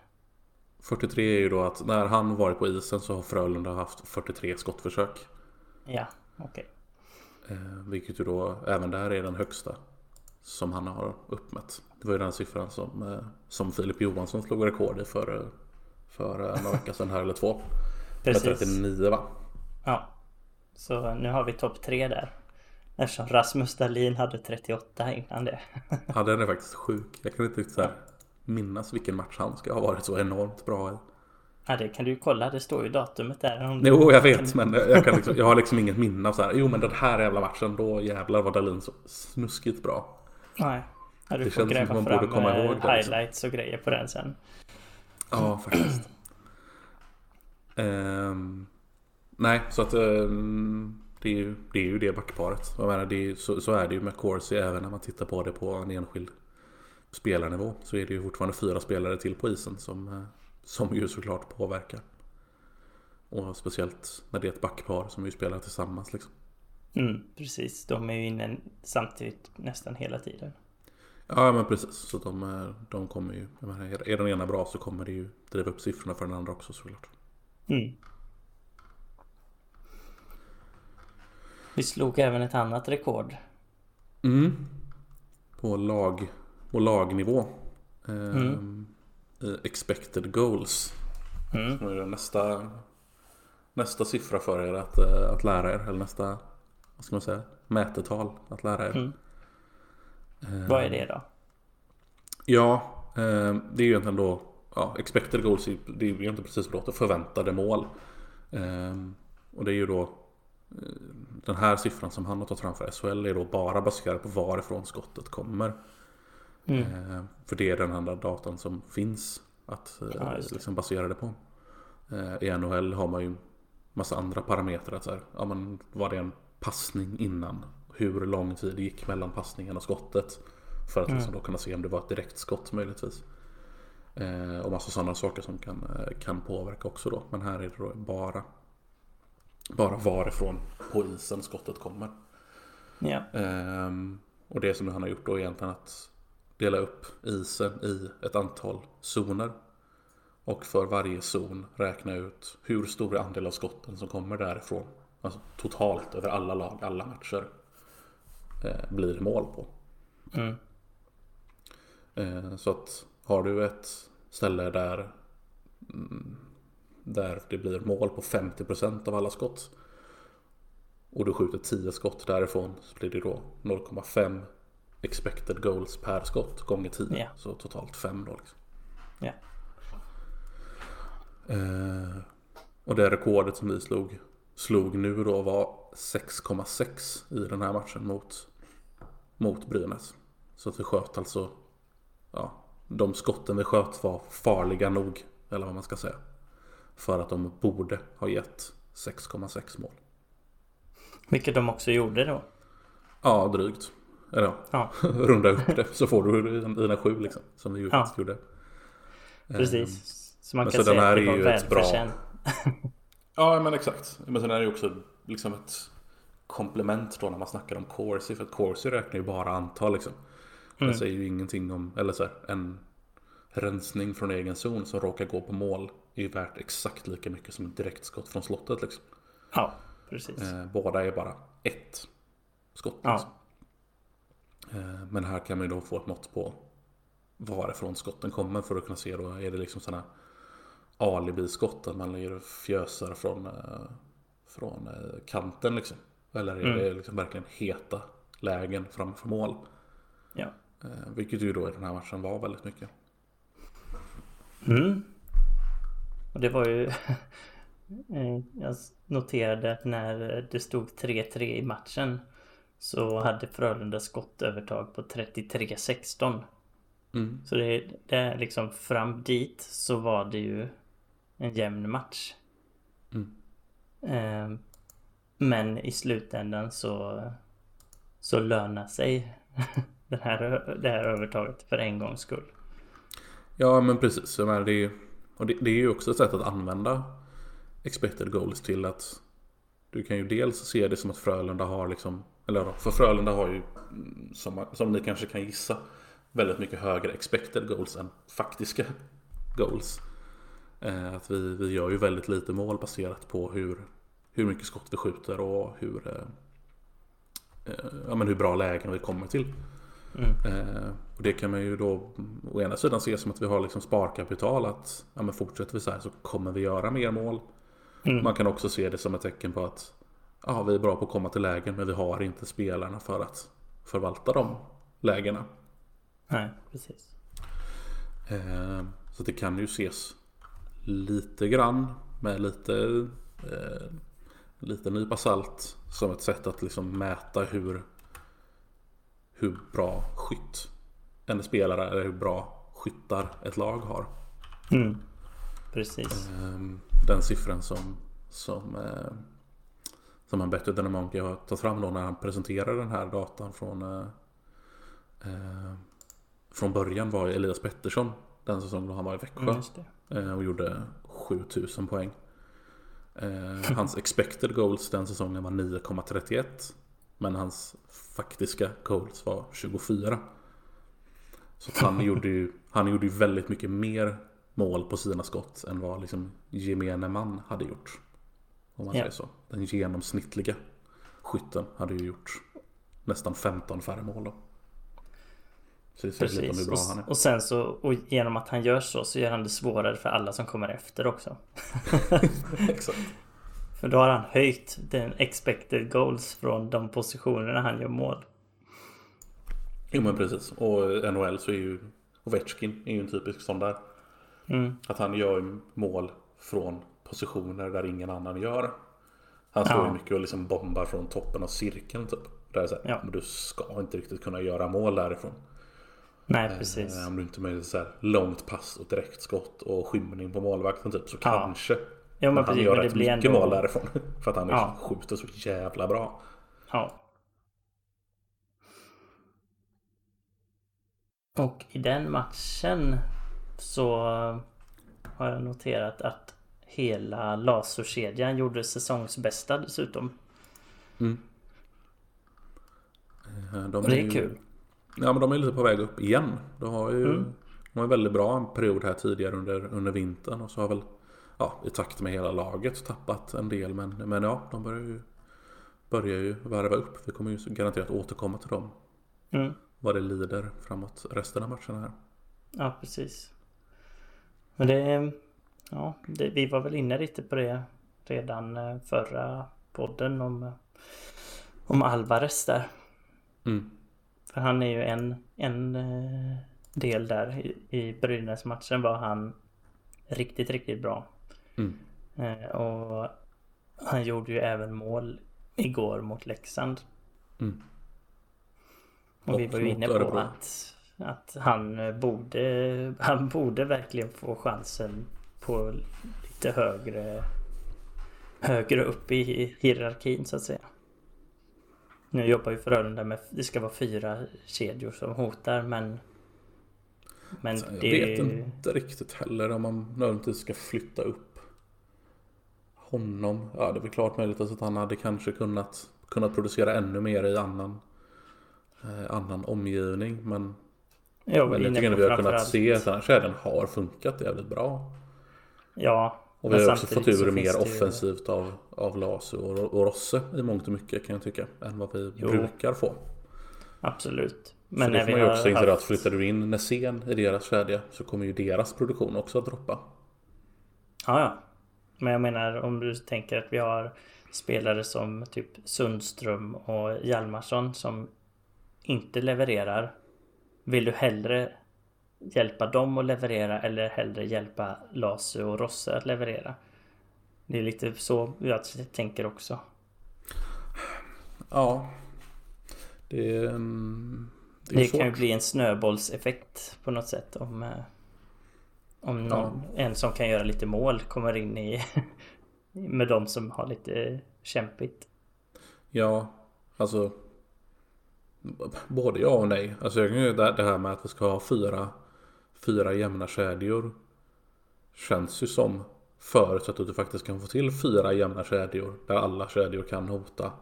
43 är ju då att när han varit på isen så har Frölunda haft 43 skottförsök. Ja, okej. Okay. Eh, vilket ju då även där är den högsta som han har uppmätt. Det var ju den siffran som, eh, som Filip Johansson slog rekord i för, för eh, några veckor sedan här eller två. Precis. Med 39 va? Ja. Så nu har vi topp tre där. Eftersom Rasmus Dahlin hade 38 innan det. ja den är faktiskt sjuk. Jag kan inte riktigt så minnas vilken match han ska ha varit så enormt bra i. Ja det kan du ju kolla, det står ju datumet där. Jo jag vet men jag, kan liksom, jag har liksom inget minne av så här. Jo men den här jävla matchen, då jävlar var Dahlin så snuskigt bra. Nej. Ja, du det får gräva man borde komma ihåg det, highlights liksom. och grejer på den sen. Ja, faktiskt. um, nej, så att um, det, är ju, det är ju det backparet. Jag menar, det är, så, så, är det ju med Corsi även när man tittar på det på en enskild spelarnivå. Så är det ju fortfarande fyra spelare till på isen som, eh, som ju såklart påverkar. Och speciellt när det är ett backpar som ju spelar tillsammans liksom. Mm, precis, de är ju inne samtidigt nästan hela tiden. Ja men precis, så de, de kommer ju, menar, är den ena bra så kommer det ju driva upp siffrorna för den andra också såklart. Mm. Vi slog även ett annat rekord. Mm. På lag, på lagnivå. Mm. Eh, expected goals. Mm. Som är nästa, nästa siffra för er att, att lära er. Eller nästa vad ska man säga, mätetal att lära er. Mm. Eh, vad är det då? Ja, eh, det är ju egentligen då ja, expected goals, det är ju inte precis vad det förväntade mål. Eh, och det är ju då eh, den här siffran som han har tagit fram för SHL är då bara baserad på varifrån skottet kommer. Mm. Eh, för det är den enda datan som finns att ja, liksom basera det på. I NHL har man ju massa andra parametrar. Att så här, ja, men var det en passning innan. Hur lång tid det gick mellan passningen och skottet. För att mm. liksom då kunna se om det var ett direkt skott möjligtvis. Eh, och massa sådana saker som kan, eh, kan påverka också då. Men här är det då bara, bara varifrån på isen skottet kommer. Ja. Eh, och det som han har gjort då är egentligen att dela upp isen i ett antal zoner. Och för varje zon räkna ut hur stor andel av skotten som kommer därifrån alltså totalt över alla lag, alla matcher eh, blir mål på. Mm. Eh, så att har du ett ställe där mm, där det blir mål på 50% av alla skott och du skjuter 10 skott därifrån så blir det då 0,5 expected goals per skott gånger 10. Yeah. Så totalt 5 då liksom. Yeah. Eh, och det rekordet som vi slog slog nu då var 6,6 i den här matchen mot, mot Brynäs. Så att vi sköt alltså, ja, de skotten vi sköt var farliga nog, eller vad man ska säga. För att de borde ha gett 6,6 mål. Vilket de också gjorde då? Ja, drygt. Eller ja, ja. runda upp det så får du dina sju liksom. Som vi ja. gjorde. Precis. Ehm, så man kan så säga att det var välförtjänt. Ja men exakt. Men sen är det ju också liksom ett komplement då när man snackar om Corsi. För att Corsi räknar ju bara antal liksom. Mm. Det säger ju ingenting om, eller så här, en rensning från egen zon som råkar gå på mål är ju värt exakt lika mycket som ett direktskott från slottet liksom. Ja, precis. Eh, båda är bara ett skott. Ja. Liksom. Eh, men här kan man ju då få ett mått på varifrån skotten kommer för att kunna se då är det liksom sådana alibiskott att man lägger fjösar från, eh, från eh, kanten liksom. Eller är Mm. det liksom verkligen heta lägen framför mål. Ja. Eh, Vilket ju då i den här matchen var väldigt mycket. Mm. Och det var ju... Jag noterade att när det stod 3-3 i matchen så hade Frölunda skottövertag på 33-16. Mm. Så det, det är liksom fram dit så var det ju en jämn match. Mm. Eh, Men i slutändan så, så lönar sig den här, det här övertaget för en gångs skull. Ja men precis. Jag menar, det, är, och det, det är ju också ett sätt att använda expected goals till att du kan ju dels se det som att Frölunda har liksom, eller för Frölunda har ju mm, som, som ni kanske kan gissa väldigt mycket högre expected goals än faktiska goals. Eh, att vi, vi gör ju väldigt lite mål baserat på hur, hur mycket skott vi skjuter och hur, eh, eh, ja, men hur bra lägen vi kommer till. Mm. Och det kan man ju då å ena sidan se som att vi har liksom sparkapital att ja, men fortsätter vi så här så kommer vi göra mer mål. Mm. Man kan också se det som ett tecken på att ja, vi är bra på att komma till lägen men vi har inte spelarna för att förvalta de lägena. Nej, precis. Så det kan ju ses lite grann med lite, eh, lite nypa salt som ett sätt att liksom mäta hur, hur bra skytt en spelare eller hur bra skyttar ett lag har. Mm. Precis. Ehm, Den siffran som, som, eh, som han Better than a Monkey har tagit fram då när han presenterar den här datan från, eh, eh, från början var Elias Pettersson den säsongen han var i Växjö Mm, och gjorde 7000 poäng. Eh, Hans expected goals den säsongen var 9,31 men hans faktiska goals var 24. Så han gjorde ju, han gjorde ju väldigt mycket mer mål på sina skott än vad liksom gemene man hade gjort. Om man Ja. säger så. Den genomsnittliga skytten hade ju gjort nästan 15 färre mål då. Så det om hur Precis. bra han är. Och, och sen så, och genom att han gör så, så gör han det svårare för alla som kommer efter också. Exakt. För då har han höjt den expected goals från de positionerna han gör mål. Jo men precis. Och NHL så är ju Ovechkin är ju en typisk sån där. Mm. Att han gör mål från positioner där ingen annan gör. Han står Ja. ju mycket och liksom bombar från toppen av cirkeln typ. Där är så här, Ja. men du ska inte riktigt kunna göra mål därifrån. Nej, precis. Eh, om du inte med så här långt pass och direktskott och skymning på målvakten typ så Ja. kanske. Ja, men han precis. gör Men det rätt blir mycket ändå... mål därifrån. För att han liksom Ja. skjuter så jävla bra. Ja. Och i den matchen så har jag noterat att hela laserkedjan gjorde säsongsbästa dessutom. Mm. Eh, De Och det är ju- kul. Ja men de är lite på väg upp igen. De har ju Mm. de har en väldigt bra period här tidigare under, under vintern. Och så har väl ja, i takt med hela laget tappat en del. Men, men ja, de börjar ju, börjar ju värva upp. Vi kommer ju garanterat återkomma till dem. Mm. Vad det lider framåt resten av matcherna här. Ja, precis. Men det... Ja, det, vi var väl inne lite på det redan eh, förra podden om, om Alvarez där. Mm. För han är ju en, en eh, del där. I, i Brynäs-matchen var han riktigt, riktigt bra. Mm. Eh, och han gjorde ju även mål igår mot Leksand. Mm. Och vi var ju inne på att, att han eh, borde, han borde verkligen få chansen på lite högre högre upp i hierarkin så att säga. Nu jobbar ju Frölunda med, det ska vara fyra kedjor som hotar men men Sen, jag det vet inte riktigt heller om man nödvändigtvis ska flytta upp honom. Ja, det är väl klart möjligt att han hade kanske kunnat, kunnat producera ännu mer i annan, eh, annan omgivning. Men, jag var men jag tycker ändå vi har kunnat se att den här kedjan har funkat jävligt bra. Ja, Och vi har också fått ur mer det offensivt av, av Lasu och, och Rosse i mångt och mycket kan jag tycka. Än vad vi Jo. brukar få. Absolut. Men så det när får vi man ju också inse att haft... flyttar du in Nässén i deras kedja så kommer ju deras produktion också att droppa. Ja, ja. Men jag menar om du tänker att vi har spelare som typ Sundström och Hjalmarsson som inte levererar. Vill du hellre hjälpa dem att leverera eller hellre hjälpa Lasu och Rosse att leverera? Det är lite så jag tänker också. Ja. Det är, mm, det Det, är kan ju bli en snöbollseffekt på något sätt om eh, om någon, en som kan göra lite mål kommer in i med de som har lite kämpigt. Ja, alltså både ja och nej. Alltså det det här med att vi ska ha fyra, fyra jämna kedjor känns ju som förutsatt att du faktiskt kan få till fyra jämna kedjor där alla kedjor kan hota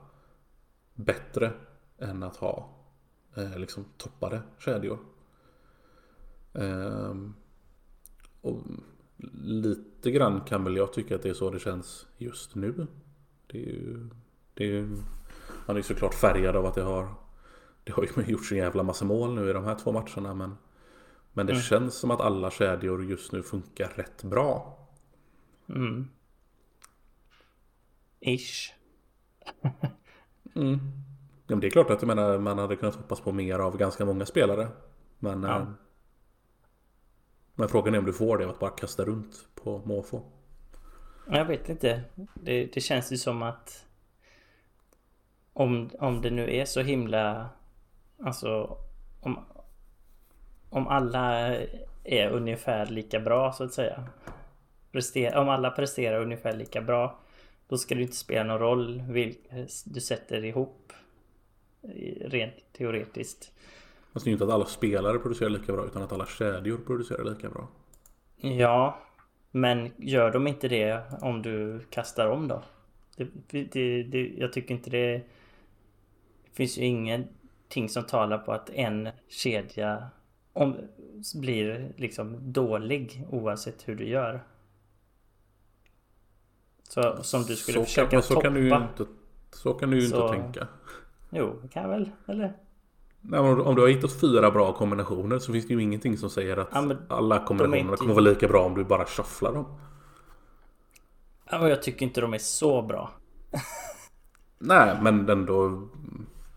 bättre än att ha eh, liksom toppade kedjor. Eh, och lite grann kan väl jag tycka att det är så det känns just nu. Det är ju, det är ju man är ju såklart färgad av att det har Det har ju gjorts en jävla massa mål nu i de här två matcherna men men det Mm. känns som att alla kedjor just nu funkar rätt bra. Mm. Ish. Mm. Ja, men det är klart att jag menar, man hade kunnat hoppas på mer av ganska många spelare. Men, Ja. eh, men frågan är om du får det att bara kasta runt på måfå. Jag vet inte. Det, det känns ju som att om, om det nu är så himla... Alltså om, om alla är ungefär lika bra så att säga. Prester, om alla presterar ungefär lika bra. Då ska det inte spela någon roll vilka du sätter ihop. Rent teoretiskt. Alltså det är ju inte att alla spelare producerar lika bra utan att alla kedjor producerar lika bra. Ja, men gör de inte det om du kastar om då? Det, det, det, jag tycker inte det... Det finns ju ingenting som talar på att en kedja om, blir liksom dålig oavsett hur du gör. Så som du skulle så försöka kan, så toppa. kan du inte, så kan du ju Så- inte tänka. Jo, kan jag väl? Eller? Nej, men om du har hittat fyra bra kombinationer så finns det ju ingenting som säger att Ja, alla kombinationerna inte- kommer vara lika bra om du bara shufflar dem. Ja, men jag tycker inte de är så bra. Nej, men ändå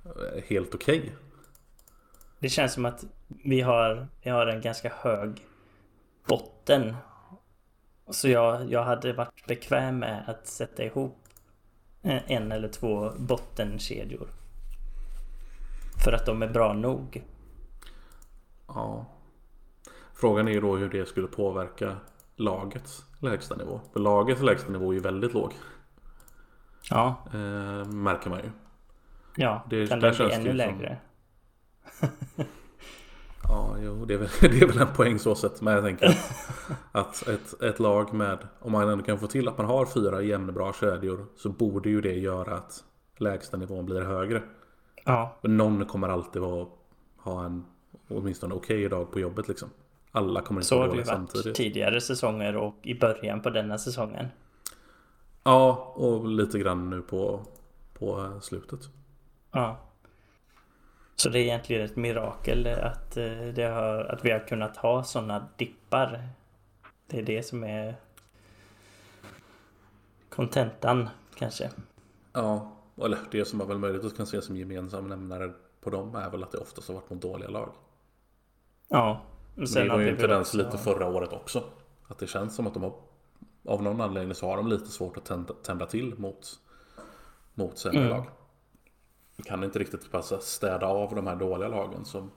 eh, helt okej. Det känns som att vi har, vi har en ganska hög botten. Så jag, jag hade varit bekväm med att sätta ihop en en eller två bottenkedjor. För att de är bra nog. Ja. Frågan är ju då hur det skulle påverka lagets lägsta nivå. För lagets lägsta nivå är ju väldigt låg. Ja, Eh, märker man ju. ja. Det- kan den bli ännu som- lägre? Ja, jo, det är väl, det är väl en poäng så sett. Men jag tänker att, att ett, ett lag med, om man ändå kan få till att man har fyra jämnbra kedjor så borde ju det göra att lägsta nivån blir högre. Ja, Men någon kommer alltid vara, ha en åtminstone okej dag på jobbet liksom. Alla kommer inte så vara har det ju dåliga varit samtidigt. tidigare säsonger och i början på denna säsongen. Ja, och lite grann nu på, på eh, slutet. Ja. Så det är egentligen ett mirakel att, eh, har, att vi har kunnat ha sådana dippar. Det är det som är kontentan kanske. Ja, eller det som man väl möjligtvis kan se som gemensam nämnare på dem är väl att det oftast har varit mot dåliga lag. Ja. Men sen det var ju en tendens också- lite förra året också. Att det känns som att de har av någon anledning så har de lite svårt att tända, tända till mot, mot sämre Mm. lag. Kan inte riktigt passa städa av de här dåliga lagen som,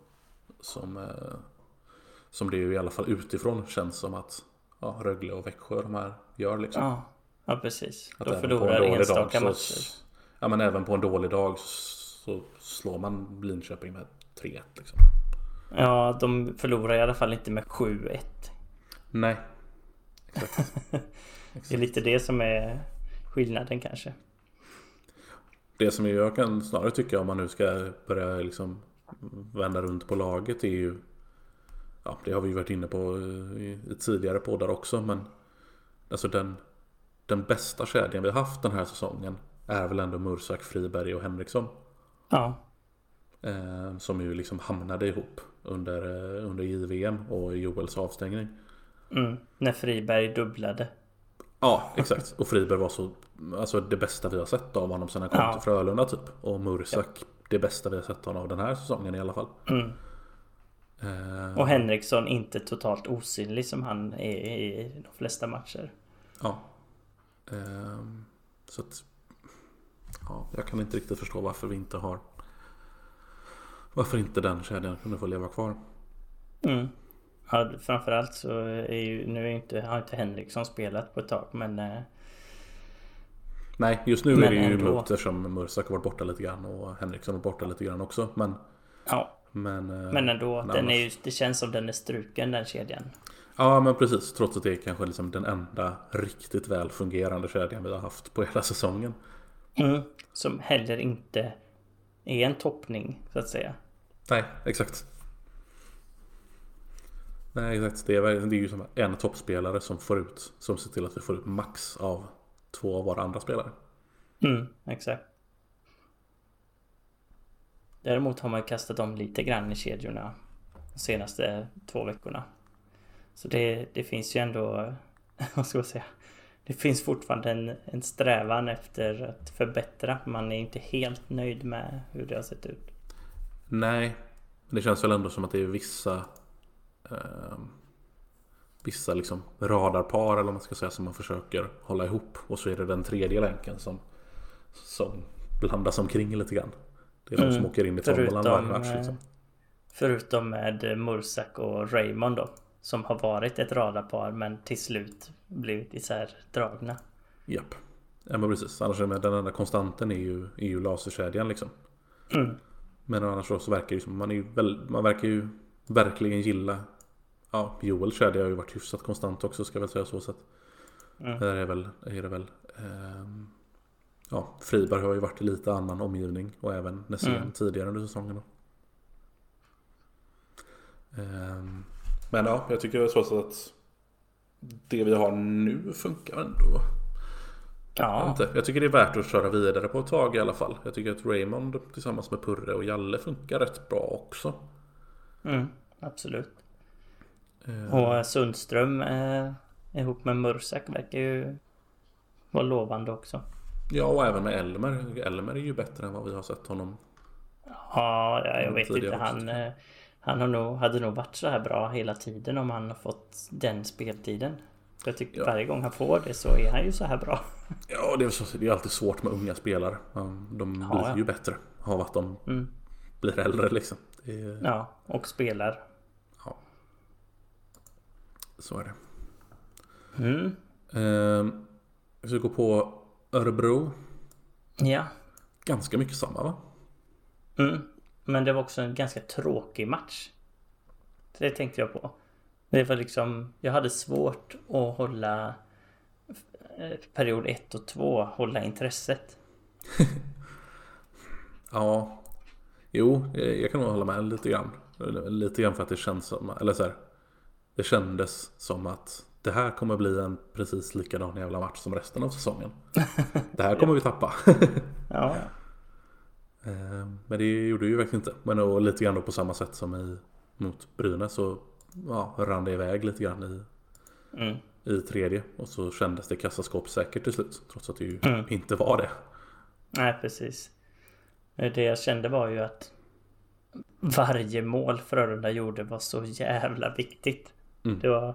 som, eh, som det ju i alla fall utifrån känns som att ja, Rögle och Växjö de här gör liksom. Ja, ja precis. Att en förlorar enstaka så- matcher. Ja men även på en dålig dag så slår man Linköping med 3-1 liksom. Ja, de förlorar i alla fall inte med 7-1. Nej. Exakt. Det är lite det som är skillnaden kanske. Det som jag kan snarare tycka om man nu ska börja liksom vända runt på laget är ju Ja, det har vi ju varit inne på i, i tidigare poddar också men Alltså den den bästa kedjan vi har haft den här säsongen är väl ändå Mursak, Friberg och Henriksson. Ja. Eh, som ju liksom hamnade ihop under, eh, under JVM och Joels avstängning. Mm. När Friberg dubblade. Ja, exakt. Och Friberg var så, alltså det bästa vi har sett av honom sedan han kom Ja. till Frölunda typ. Och Mursak, det bästa vi har sett honom av den här säsongen i alla fall. Mm. Eh, Och Henriksson inte totalt osynlig som han är i de flesta matcher. Ja. Ehm, så att... Ja, jag kan inte riktigt förstå varför vi inte har... Varför inte den kedjan kunde få leva kvar. Mm. Ja, framförallt så är ju, nu är inte, har inte Henriksson spelat på ett tag men eh, Nej, just nu är Men det ju ändå. emot eftersom Mursak har varit borta lite grann och Henriksson har varit borta lite grann också. Men... ja, Men, eh, men ändå. men Den är ju, det känns som den är struken den kedjan. Ja, men precis. Trots att det är kanske liksom den enda riktigt väl fungerande kedjan vi har haft på hela säsongen. Mm. Som heller inte är en toppning så att säga. Nej, exakt. Nej, exakt. Det är, det är ju som en toppspelare som får ut, som ser till att vi får ut max av två av våra andra spelare. Mm, exakt. Däremot har man kastat om lite grann i kedjorna de senaste två veckorna. Så det, det finns ju ändå, vad ska jag säga, det finns fortfarande en, en strävan efter att förbättra. Man är inte helt nöjd med hur det har sett ut. Nej, men det känns väl ändå som att det är vissa eh, Vissa liksom radarpar eller vad man ska säga som man försöker hålla ihop och så är det den tredje länken som Som blandas omkring lite grann. Det är de som Mm, åker in i tombolan varje match eh, liksom. förutom med Mursak och Raymond då. Som har varit ett radarpar men till slut blivit isärdragna. Japp. Ja men precis. Annars är det med, den enda konstanten är ju, är ju laserkedjan liksom. Mm. Men annars så verkar det ju som man är ju väl, man verkar ju verkligen gilla Ja, Joels kedja har ju varit hyfsat konstant också ska jag väl säga så sett. Mm. Där är väl, är det väl ehm, Ja, Friberg har ju varit i lite annan omgivning och även Nässén Mm. tidigare under säsongen. Ehm, men ja, jag tycker så att det vi har nu funkar ändå. Ja, jag tycker det är värt att köra vidare på ett tag i alla fall. Jag tycker att Raymond tillsammans med Purre och Jalle funkar rätt bra också. mm, absolut. Ehm, Och Sundström eh, ihop med Mursak verkar ju vara lovande också. Ja, och även med Elmer. Elmer är ju bättre än vad vi har sett honom. Ja, ja, jag Mm, vet inte. Han, jag. eh, han har nog, hade nog varit så här bra hela tiden om han har fått den speltiden. Jag tycker Ja. varje gång han får det så är han ju så här bra. Ja, det är, så, det är alltid svårt med unga spelare. De Ja, blir ja. ju bättre av att de Mm. blir äldre liksom. Är, Ja, och spelar. Så är det. Mm. Ehm, vi ska gå på Örebro. Ja. Ganska mycket samma va? Mm. Men det var också en ganska tråkig match. Det tänkte jag på. Det var liksom, jag hade svårt att hålla eh, period 1 och 2, hålla intresset. Ja. Jo, eh, jag kan nog hålla med lite grann. Lite grann för att det känns som, eller så här, Det kändes som att det här kommer bli en precis likadan jävla match som resten av säsongen. Det här kommer vi tappa. Ja, Eh, Men det gjorde vi ju verkligen inte. Men och lite grann då på samma sätt som i, mot Brynäs så ja, rann det iväg lite grann i, mm. i tredje. Och så kändes det kassaskåpssäkert till slut. Trots att det ju Mm. inte var det. nej precis. Det jag kände var ju att varje mål Frölunda gjorde var så jävla viktigt. Mm. Det var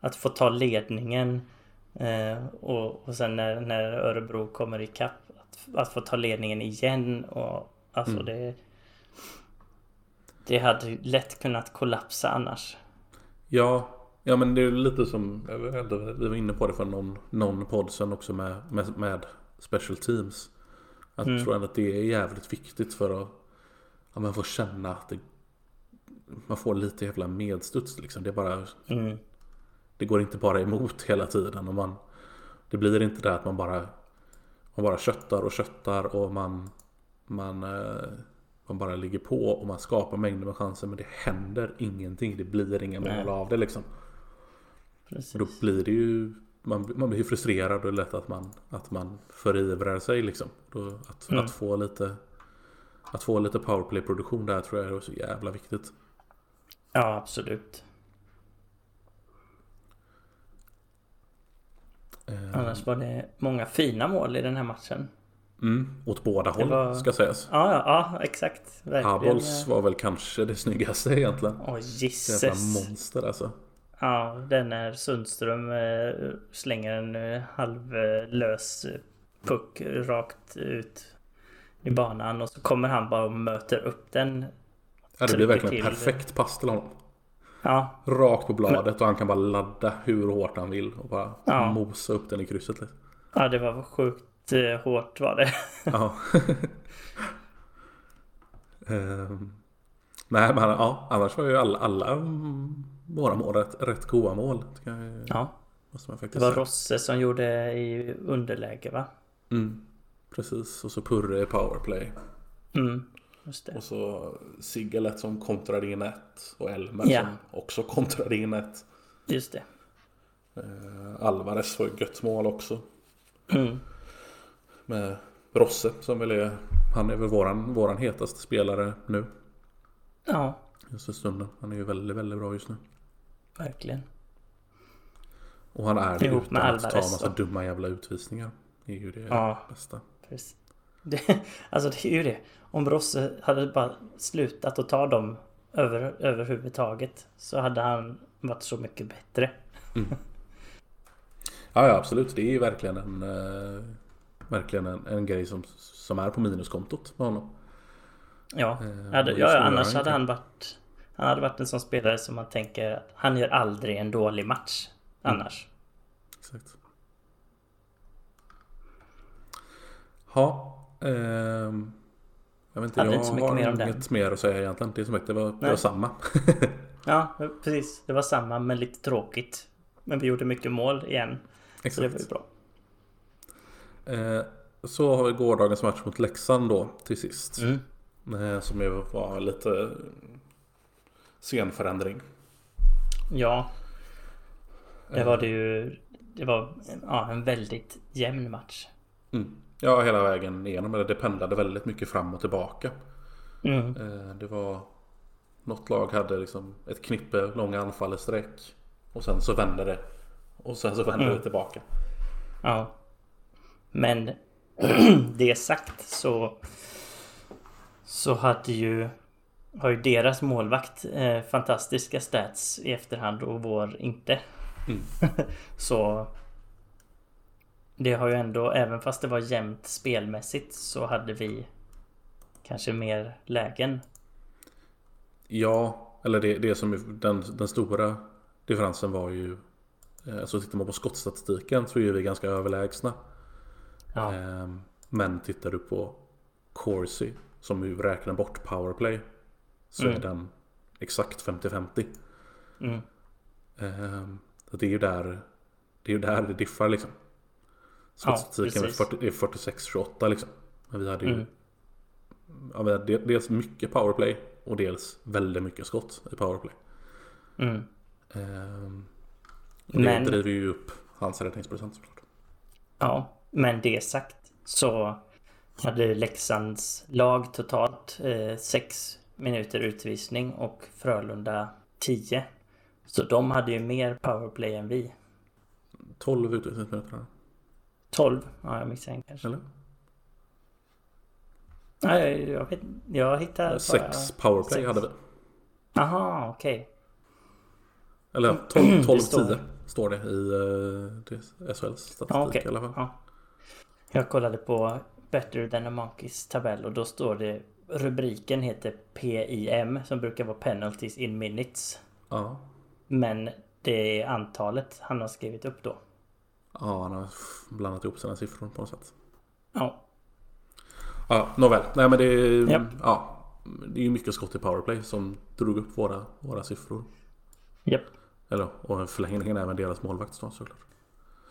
att få ta ledningen eh, och, och sen när, när Örebro kommer ikapp att, att få ta ledningen igen och alltså Mm. det Det hade lätt kunnat kollapsa annars. Ja, ja men det är lite som, vi var inne på det för någon, någon podd sen också med, med, med Special Teams. Att Mm. Jag tror att det är jävligt viktigt för att ja, man får känna att det, man får lite jävla medstuds liksom. Det är bara Mm. Det går inte bara emot hela tiden och man Det blir inte det att man bara Man bara köttar och köttar och man Man eh, Man bara ligger på och man skapar mängder med chanser men det händer ingenting Det blir inga Nej. mål av det liksom Precis. och Då blir det ju man, man blir frustrerad och det är lätt att man, att man förivrar sig liksom. Då, att, Mm. att få lite att få lite powerplay-produktion där tror jag är så jävla viktigt. Ja, absolut. Eh, Annars var det många fina mål i den här matchen. Mm, åt båda håll var- ska sägas. Ja, ja, exakt. Verkligen. Habols var väl kanske det snyggaste egentligen. Åh, Jävla gisses. monster alltså. Ja, den när Sundström eh, slänger en eh, halvlös eh, puck rakt ut i banan och så kommer han bara och möter upp den. Ja, det blir verkligen till. perfekt pass till honom. Ja, Rakt på bladet och han kan bara ladda hur hårt han vill och bara Ja. mosa upp den i krysset. Liksom. ja det var sjukt eh, hårt var det. Ja. Ehm, nej men ja, annars var ju alla, alla mm, våra mål rätt, rätt goa mål. jag, Ja, det var. Rosse som gjorde i underläge va? Mm, precis, och så Purre i powerplay. Mm. Och så Sigelet som kontrade in ett. Och Elmer Ja. som också kontrade in ett. Just det. Eh, Alvarez var ju gött mål också. Mm. Med Rosse som väl är, han är väl våran, våran hetaste spelare nu. Ja, Just för stunden. Han är ju väldigt, väldigt bra just nu. verkligen. Och han är det utan att ta Alvarez massa dumma jävla utvisningar. Det är ju det Ja. bästa. Precis. Det, alltså det är ju det. Om Rosse hade bara slutat att ta dem över, överhuvudtaget så hade han varit så mycket bättre. Ja, ja absolut. Det är ju verkligen en, eh, verkligen en, en grej som, som är på minuskontot med honom. Ja, Eh, hade, ja, ja annars han hade han varit Han hade varit en sån spelare som man tänker att han gör aldrig en dålig match annars. Exakt. Ja, ehm, jag vet inte, Hade jag inte så mycket har mer om den. inget mer att säga egentligen. Det är som sagt, det var, det var samma. Ja, precis. Det var samma men lite tråkigt. Men vi gjorde mycket mål igen. Så det var ju Exakt. bra. Eh, så har vi gårdagens match mot Leksand då till sist. Mm. Eh, som ju var lite scenförändring. Ja, det var det ju. Det var ja, en väldigt jämn match. Mm. Ja, hela vägen igenom. Eller det pendlade väldigt mycket fram och tillbaka. Mm. Eh, det var... Något lag hade liksom ett knippe långa anfall i sträck. Och sen så vände det. Och sen så vände Mm. det tillbaka. Ja. Men det sagt så så hade ju har ju deras målvakt eh, fantastiska stats i efterhand och vår inte. Mm. så det har ju ändå, även fast det var jämnt spelmässigt så hade vi kanske mer lägen. Ja, eller det, det som är den, den stora differensen var ju... eh, Så tittar man på skottstatistiken så är vi ganska överlägsna. Ja, Ehm, Men tittar du på Corsi som ju räknar bort powerplay så Mm. är den exakt 50-50. mm, Ehm, det är ju där det, är där det diffar liksom. Skottstatistiken. 40 är 46-28 liksom. Men vi hade ju mm, ja, vi hade de- dels mycket powerplay och dels väldigt mycket skott i powerplay. mm. Ehm, det Men- driver ju upp hans räddningsprocent såklart. Ja, men det sagt så hade Leksands lag totalt eh, sex minuter utvisning och Frölunda 10. Så de hade ju mer powerplay än vi. 12 utvisningsminuter. 12, ja jag missade kanske. Eller? Nej, jag Jag hittar bara... Sex powerplay sex. hade vi. Aha, okej. Eller 12, 12 Det står- 10 står det i SHLs statistik Ja, okej. i alla fall. Ja. Jag kollade på Better than a Monkeys tabell och då står det Rubriken heter PIM som brukar vara Penalties in Minutes. Ja. Men det är antalet han har skrivit upp då. Ja, han har blandat ihop sina siffror på något sätt. Ja, Ja, nåväl. Nej men det är, Japp. ja, det är ju mycket skott i powerplay som drog upp våra, våra siffror. japp. Eller och förlängningen även deras målvakt då, såklart.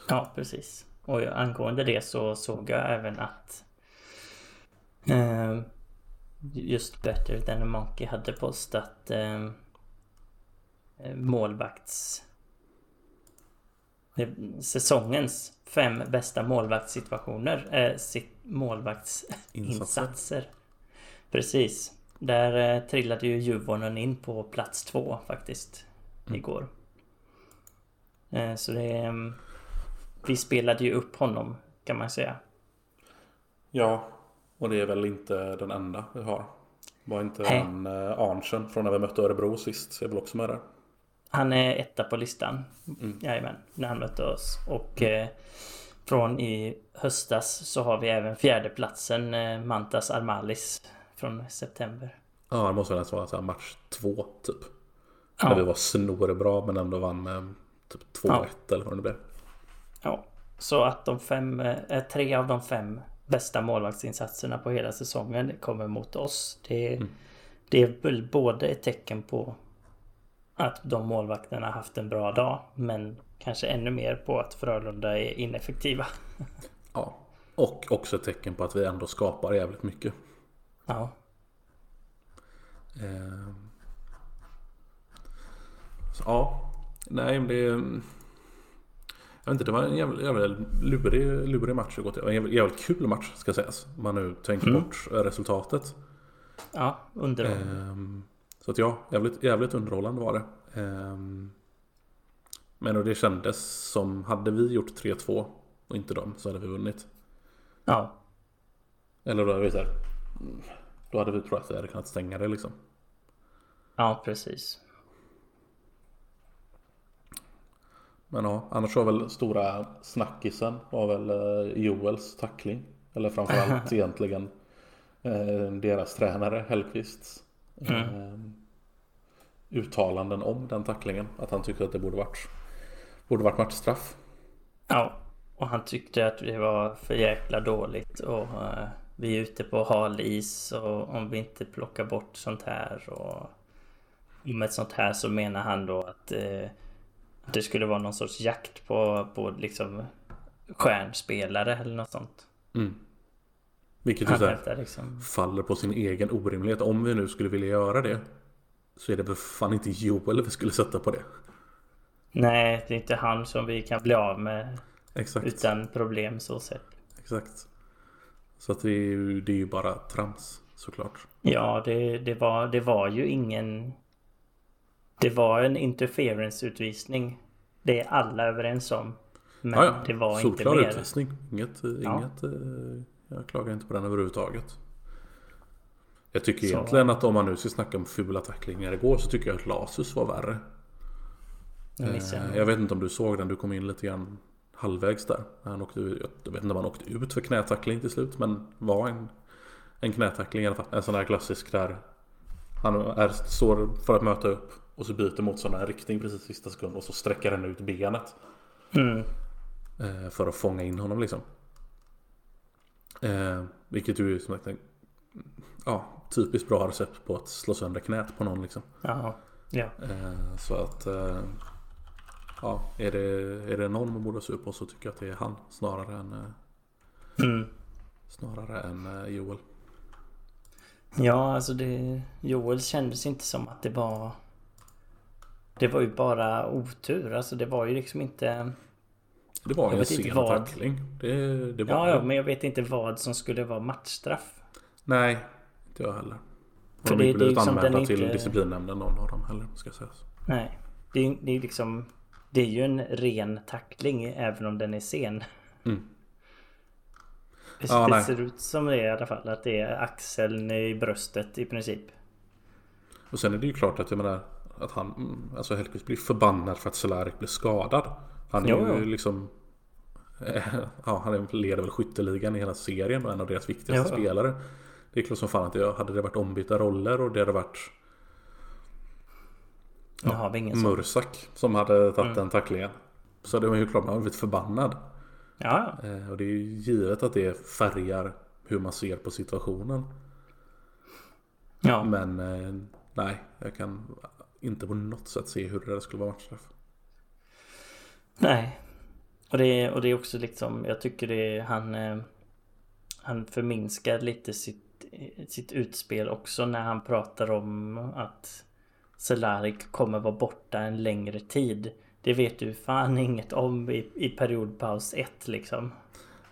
Ja, precis. Och angående det så såg jag även att eh, just Better than a Monkey hade postat eh, eh, målvakts säsongens fem bästa målvaktssituationer. Eh, målvaktsinsatser. Precis. Där eh, trillade ju Juvonen in på plats två faktiskt. Mm. Igår. Eh, så det... Eh, vi spelade ju upp honom kan man säga. Ja, och det är väl inte den enda vi har. Var inte han eh, Arntzen från när vi mötte Örebro sist? Är väl också med där? Han är etta på listan. Mm. Jajamän, när han mötte oss. Och mm. eh, från i höstas så har vi även fjärdeplatsen eh, Mantas Armalis från september. Ja, det måste nästan vara match två typ. Ja. När vi var snorbra men ändå vann med typ 2-1 ja. eller vad det blev. Ja, så att de fem, eh, tre av de fem bästa målvaktsinsatserna på hela säsongen kommer mot oss. Det, mm. det är väl både ett tecken på att de målvakterna haft en bra dag men kanske ännu mer på att Frölunda är ineffektiva. Ja, och också ett tecken på att vi ändå skapar jävligt mycket. Ja. Eh. Så, ja, nej men det... Jag vet inte, det var en jävligt, jävligt lurig, lurig match att gå till. En jävligt, jävligt kul match ska sägas. Om man nu tänker mm. bort resultatet. Ja, underhållande. Um, så att ja, jävligt, jävligt underhållande var det. Um, men det kändes som, hade vi gjort 3-2 och inte dem så hade vi vunnit. Ja. Eller då hade vi så här, Då hade vi tror att vi hade kunnat stänga det liksom. Ja, precis. Men ja, annars var väl stora snackisen var väl eh, Joels tackling. Eller framförallt egentligen eh, deras tränare Hellqvists mm. Uttalanden om den tacklingen. Att han tyckte att det borde varit, borde varit matchstraff. Ja, och han tyckte att det var för jäkla dåligt och uh, vi är ute på hal is och om vi inte plockar bort sånt här och med sånt här så menar han då att uh, det skulle vara någon sorts jakt på, på liksom stjärnspelare eller något sånt. Mm. Vilket ju såhär liksom... faller på sin egen orimlighet. Om vi nu skulle vilja göra det så är det väl fan inte Joel vi skulle sätta på det. Nej, det är inte han som vi kan bli av med Exakt. utan problem så sett. Exakt. Så att det är ju, det är ju bara trams såklart. Ja, det, det, var, det var ju ingen det var en interference-utvisning. Det är alla överens om. Men ja, ja. det var Solklar inte mer. utvisning. Inget, ja. inget, eh, jag klagar inte på den överhuvudtaget. Jag tycker så. egentligen att om man nu ska snacka om fula tacklingar igår så tycker jag att Lasus var värre. Jag, jag vet inte om du såg den, du kom in lite grann halvvägs där. Han åkte, jag vet inte om han åkte ut för knätackling till slut men var en, en knätackling i alla fall. En sån där klassisk där han är, står för att möta upp och så byter motståndaren riktning precis sista sekund och så sträcker den ut benet. Mm. Eh, för att fånga in honom liksom. Eh, vilket ju som sagt ja, typiskt bra recept på att slå sönder knät på någon liksom. Jaha. Ja. Eh, så att ja, är det, är det någon man borde se upp på så tycker jag att det är han snarare än mm. Snarare än Joel. Ja, alltså det Joel kändes inte som att det var det var ju bara otur. Alltså det var ju liksom inte... Det var en sen tackling. Det, det var ja, ja, men jag vet inte vad som skulle vara matchstraff. Nej, inte jag heller. För de det, det är liksom anmälda till inte... disciplinnämnden någon av dem heller, ska sägas. Nej, det är, det är liksom... Det är ju en ren tackling även om den är sen. Mm. Det, ja, det ser ut som det är i alla fall. Att det är axeln i bröstet i princip. Och sen är det ju klart att jag menar att han, alltså Hellkvist blir förbannad för att Cehlarik blir skadad. Han är jo, ju jo. liksom Ja, han leder väl skytteligan i hela serien och en av deras viktigaste spelare. Det är klart som fan att jag hade det varit ombytta roller och det hade varit ja, Mursak som hade tagit mm. den tacklingen. Så det var ju klart man hade blivit förbannad. Ja. Eh, och det är ju givet att det färgar hur man ser på situationen. Ja. Men eh, nej, jag kan inte på något sätt se hur det där skulle vara matchstraff. Nej. Och det, och det är också liksom, jag tycker det är, han eh, Han förminskar lite sitt, sitt utspel också när han pratar om att Cehlárik kommer vara borta en längre tid. det vet du fan inget om i, i periodpaus 1 liksom.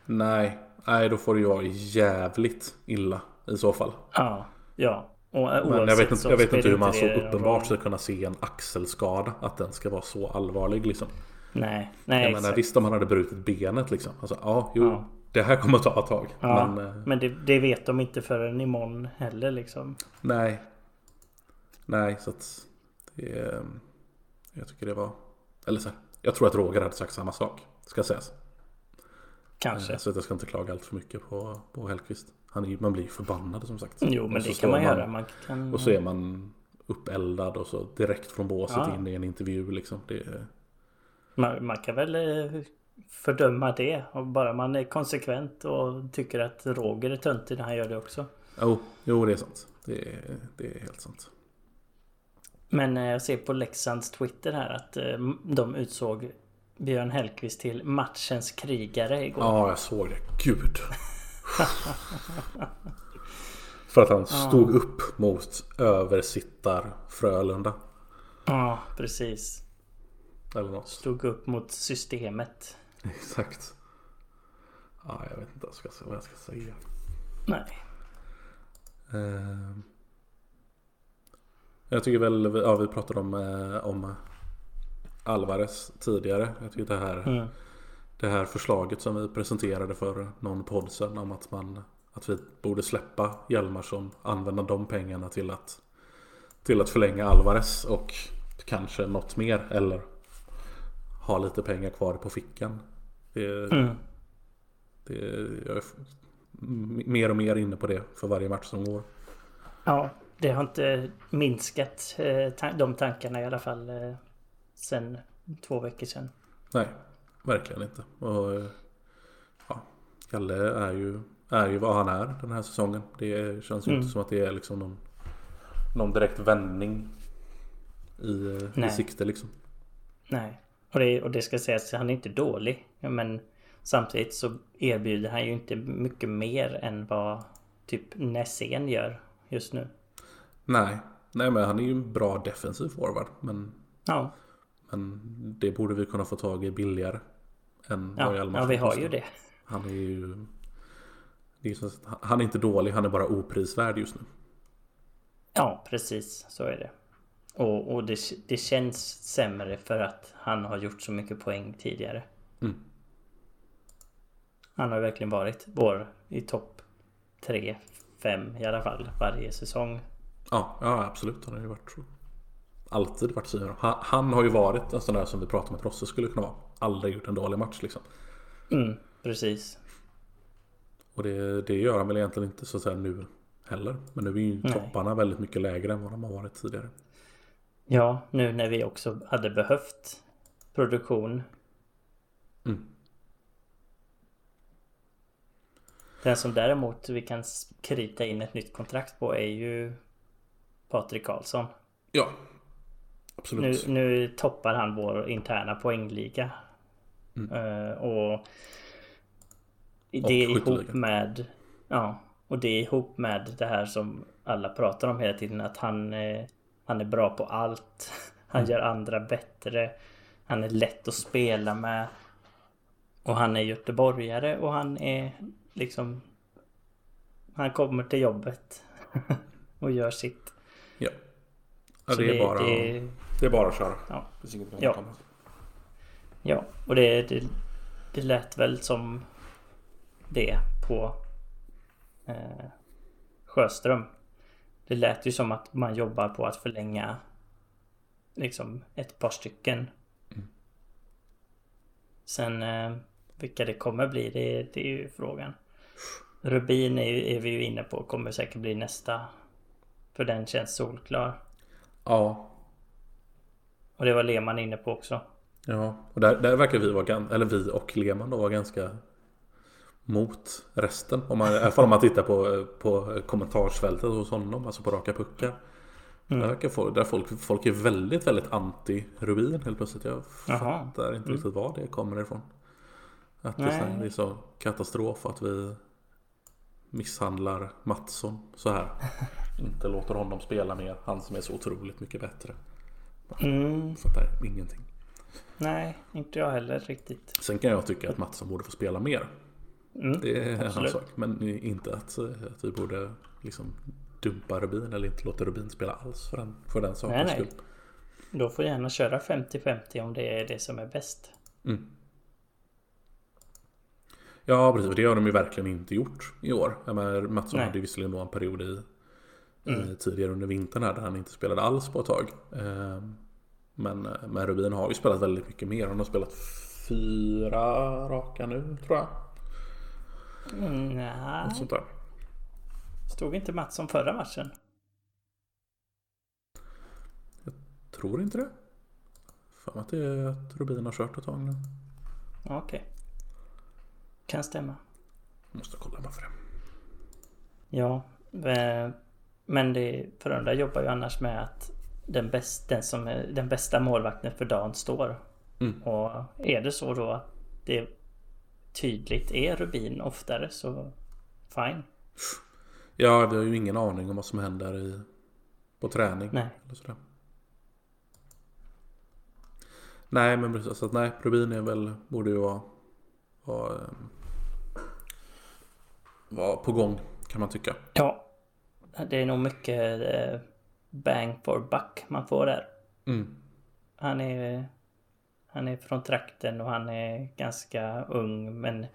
Nej, nej då får det vara jävligt illa i så fall. Ja, ja. Och Men jag vet inte, jag vet inte hur man så uppenbart ska kunna se en axelskada. Att den ska vara så allvarlig liksom. Nej, nej Jag exakt. menar visst om han hade brutit benet liksom. Alltså ja, jo. Ja. Det här kommer ta ett tag. Ja, Men eh, men det, det vet de inte förrän imorgon heller liksom. nej. Nej, så att det är, Jag tycker det var... Eller så här, jag tror att Roger hade sagt samma sak. Ska sägas. Kanske. Eh, Så att jag ska inte klaga allt för mycket på, på Hellqvist. Han är, man blir ju förbannad som sagt. Jo, men det kan man göra. Man kan... Och så är man uppeldad och så direkt från båset Ja. in i en intervju liksom. Det Man, man kan väl eh, fördöma det. Och bara man är konsekvent och tycker att Roger är töntig när han gör det också. jo, jo, det är sant. Det är, det är helt sant. Men eh, jag ser på Leksands Twitter här att eh, de utsåg Björn Hellkvist till matchens krigare igår. Ja, jag såg det. Gud. För att han stod upp mot översittar Frölunda. Ja, precis. Eller något. Stod upp mot systemet. Exakt. Ja, jag vet inte vad jag ska, vad jag ska säga. Nej. Ehm. Jag tycker väl, ja vi pratade om, eh, om Alvarez tidigare. Jag tycker det här, Mm. det här förslaget som vi presenterade för någon podd sen om att man att vi borde släppa Hjalmarsson, använda de pengarna till att till att förlänga Alvarez och kanske något mer eller ha lite pengar kvar på fickan. Det, Mm. det, jag är mer och mer inne på det för varje match som går. Ja, det har inte minskat eh, de tankarna i alla fall eh, sen två veckor sedan. Nej, verkligen inte. Och, eh, ja, Kalle är ju, är ju vad han är den här säsongen. Det känns ju Mm. inte som att det är liksom någon, någon direkt vändning i, i sikte liksom. Nej. Och det, och det ska sägas, han är inte dålig. Men samtidigt så erbjuder han ju inte mycket mer än vad typ Nässén gör just nu. Nej, nej men han är ju en bra defensiv forward. Men, Ja, men det borde vi kunna få tag i billigare. Än vad ja, Hjalmarsson ja vi har ju det. Han är ju... Är att han är inte dålig, han är bara oprisvärd just nu. Ja, precis. Så är det. Och, och det, det känns sämre för att han har gjort så mycket poäng tidigare. Mm. Han har verkligen varit vår i topp 3, 5 i alla fall varje säsong. Ja, ja absolut. Han har ju varit så. Alltid varit så. Han, han har ju varit en sån där som vi pratade om att Rosse skulle kunna vara. Aldrig gjort en dålig match liksom. Mm, precis. Och det, det gör han väl egentligen inte så att säga nu heller. Men nu är ju Nej. topparna väldigt mycket lägre än vad de har varit tidigare. Ja, nu när vi också hade behövt produktion. Mm. Den som däremot vi kan krita in ett nytt kontrakt på är ju Patrik Karlsson. Ja, Nu, absolut. nu toppar han vår interna poängliga. Mm. Eh, och det Och ihop med Ja, och det ihop med det här som alla pratar om hela tiden att han, eh, han är bra på allt. Han Mm. gör andra bättre. Han är lätt att spela med. Och han är göteborgare och han är liksom Han kommer till jobbet och gör sitt. Ja. ja det, är bara, det... det, är bara att köra. Ja. Det Ja. Ja, och det, det, det lät väl som det på eh, Sjöström. Det lät ju som att man jobbar på att förlänga liksom ett par stycken. Sen eh, vilka det kommer bli, det, det är ju frågan. Rubin är, ju, är vi ju inne på, kommer säkert bli nästa. För den känns solklar. Ja, Och det var Lehmann inne på också. Ja, och där, där verkar vi vara eller vi och Lehmann då vara ganska mot resten. Om man, I alla fall om man tittar på, på kommentarsfältet hos honom, alltså på raka puckar. Mm. Där folk, där folk, folk är väldigt, väldigt anti Rubin helt plötsligt. Jag fattar inte Mm. riktigt var det kommer ifrån. Att det, det är så katastrof att vi misshandlar Mattsson så här. Inte låter honom spela mer. Han som är så otroligt mycket bättre. Mm. Fattar ingenting. Nej, inte jag heller riktigt. Sen kan jag tycka att Mattsson borde få spela mer. Mm, Det är en absolut. sak. Men inte att, eh, att vi borde liksom dumpa Rubin eller inte låta Rubin spela alls för den, för den sakens skull. Då får gärna köra 50-50 om det är det som är bäst. Mm. Ja, precis. Det har de ju verkligen inte gjort i år. Mattsson Nej. hade ju visserligen då en period i, Mm. tidigare under vintern här där han inte spelade alls på ett tag. Eh, Men, men Rubin har ju spelat väldigt mycket mer. Han har spelat fyra raka nu, tror jag. Mm, nej, sånt där. stod inte Mattsson förra matchen? Tror inte det. Fan att det är att Rubin har kört ett tag nu. Okej. Kan stämma. Måste kolla bara för det. Ja, eh, men det, Frölunda jobbar ju annars med att den, bäst, den, som är, den bästa målvakten för dagen står. Mm. Och är det så då att det tydligt är Rubin oftare så fine. Ja, vi har ju ingen aning om vad som händer i, på träning. Nej. Eller sådär. Nej, men precis. Så att, nej, Rubin är väl, borde ju vara, vara, ehm, vara på gång kan man tycka. Ja, det är nog mycket eh, bang for buck man får där. Mm. Han är, han är från trakten och han är ganska ung men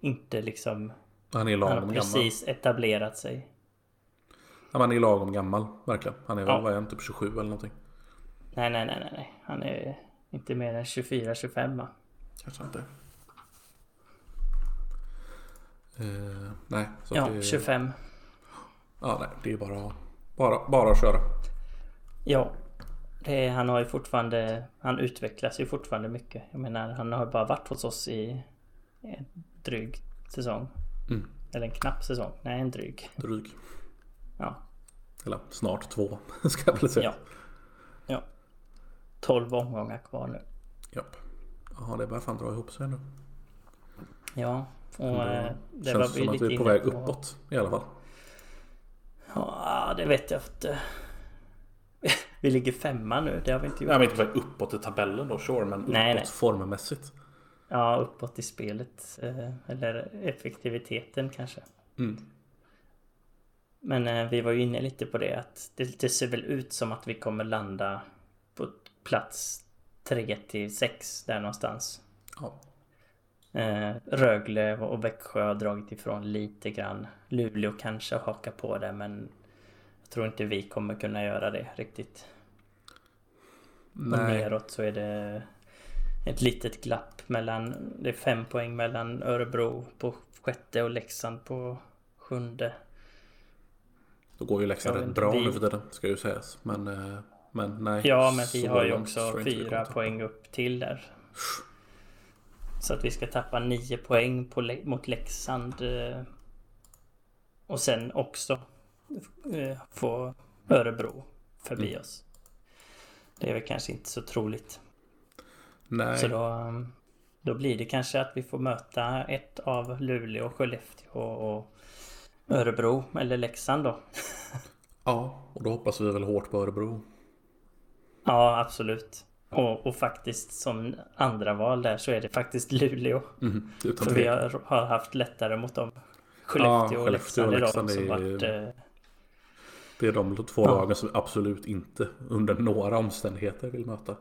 inte liksom... Han är Han lagom har gammal. precis etablerat sig. Ja, han är lagom gammal, verkligen. Han är väl, Ja. vad är han, typ 27 eller någonting. Nej, nej, nej, nej. Han är inte mer än 24-25 va? Kanske inte. Eh, nej, så Ja, det, 25. Ja, nej, det är bara, bara, bara att köra. Ja. Det han har ju fortfarande... Han utvecklas ju fortfarande mycket. Jag menar, han har bara varit hos oss i en dryg säsong. Mm. Eller en knapp säsong. Nej, en dryg. Dryg. Ja. Eller snart två, ska jag väl säga. Ja. Ja. 12 omgångar kvar nu. Japp. Ja, det börjar fan dra ihop sig nu. Ja. Och Ändå eh, det Känns var som vi att lite vi är på väg uppåt i alla fall. Ja, det vet jag inte. Vi ligger femma nu. Det har vi inte gjort. Ja, men inte på uppåt i tabellen då, sure. Men uppåt Nej, nej. formmässigt. Ja, uppåt i spelet. eh, Eller effektiviteten kanske. Mm. Men eh, vi var ju inne lite på det att det, det ser väl ut som att vi kommer landa på plats 3 till 6 där någonstans. Ja. Eh, Rögle och Växjö har dragit ifrån lite grann. Luleå kanske hakar på det men tror inte vi kommer kunna göra det riktigt. Och Nej. neråt så är det ett litet glapp mellan... Det är fem poäng mellan Örebro på sjätte och Leksand på sjunde. Då går ju Leksand rätt bra inte, nu vi- för tiden, ska ju sägas. Men, eh, men nej. Ja, men vi har ju också vi fyra poäng upp till där. Så att vi ska tappa nio poäng på, mot Leksand. eh, Och sen också få Örebro förbi Mm. oss. Det är väl kanske inte så troligt. Nej. Så då, um, då blir det kanske att vi får möta ett av Luleå, Skellefteå och Örebro eller Leksand då. Ja, och då hoppas vi väl hårt på Örebro. Ja, absolut. Och, och faktiskt som andra val där så är det faktiskt Luleå. Mm, För vi har, har haft lättare mot dem. Skellefteå och Skellefteå och Leksand är de Leksand som är- varit... Det är de två Ja. lagen som absolut inte under några omständigheter vill möta.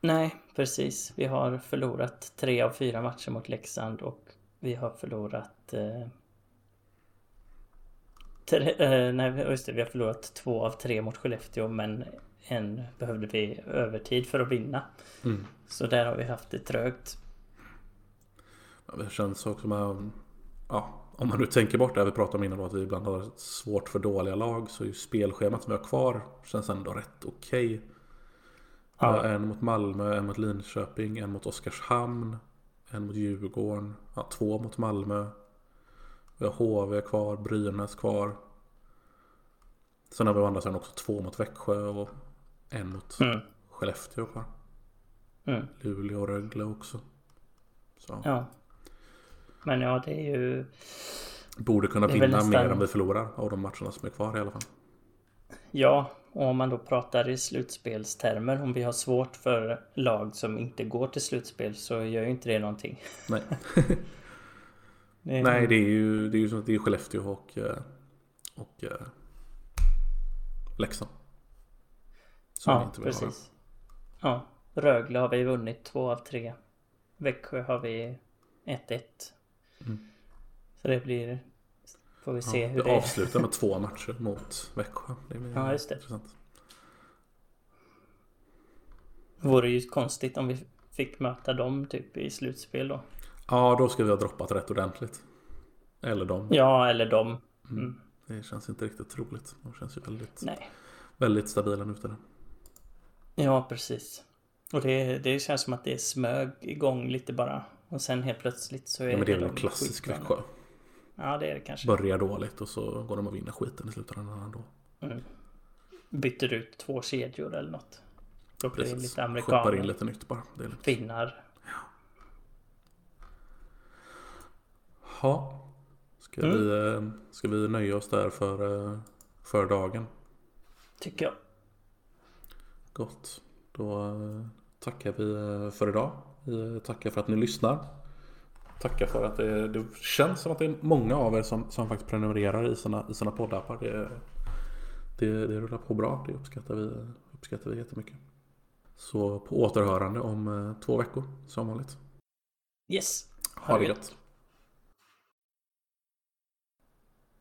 Nej, precis. Vi har förlorat tre av fyra matcher mot Leksand och vi har förlorat... Eh, tre, eh, nej, just det. Vi har förlorat två av tre mot Skellefteå men en behövde vi övertid för att vinna. Mm. Så där har vi haft det trögt. Det känns också med, ja, om man nu tänker bort det här vi pratade om innan då, att vi ibland har svårt för dåliga lag så är ju spelschemat som vi har kvar känns ändå rätt okej. Har Ja, En mot Malmö, en mot Linköping, en mot Oskarshamn, en mot Djurgården, ja, två mot Malmö. Vi har HV kvar, Brynäs kvar. Sen har vi å andra sidan också två mot Växjö och en mot mm, Skellefteå kvar. mm, Luleå och Rögle också. Så ja. Men ja, det är ju... borde kunna vinna nästan- mer än vi förlorar av de matcherna som är kvar i alla fall. Ja, Och om man då pratar i slutspelstermer, om vi har svårt för lag som inte går till slutspel så gör ju inte det någonting. Nej. Det är- Nej, det är ju, det är ju som att det är Skellefteå och, eh, och eh, Leksand. Som Ja, inte vill ha. precis. Ja, Rögle har vi vunnit två av tre. Växjö har vi 1-1. Mm. Så det blir... Får vi se Ja, hur det det... avslutar med två matcher mot Växjö. Det blir Ja, just det. intressant. Vore ju konstigt om vi fick möta dem typ i slutspel då. Ja, då ska vi ha droppat rätt ordentligt. Eller de. Ja, eller dem. Mm. Det känns inte riktigt troligt. De känns ju väldigt, Nej. väldigt stabila nu det. Ja, precis. Och det, det känns som att det smög igång lite bara. Och sen helt plötsligt så är Ja, men det är väl en klassisk. Växjö. Ja, det är det kanske. Börjar dåligt och så går de och vinner skiten i slutändan ändå. Mm. Byter ut två kedjor eller något. Plockar in Precis. lite Skeppar in amerikaner. lite nytt bara. Det är lite... Finnar. Ja. Ska, Mm. vi, eh, ska vi nöja oss där för, eh, för dagen? Tycker jag. Gott. Då eh, tackar vi för idag. Vi tackar för att ni lyssnar. Tackar för att det, det känns som att det är många av er som, som faktiskt prenumererar i sina, i sina poddappar. Det, det, det rullar på bra. Det uppskattar vi, uppskattar vi jättemycket. Så på återhörande om eh, två veckor som vanligt. Yes. Ha det gött.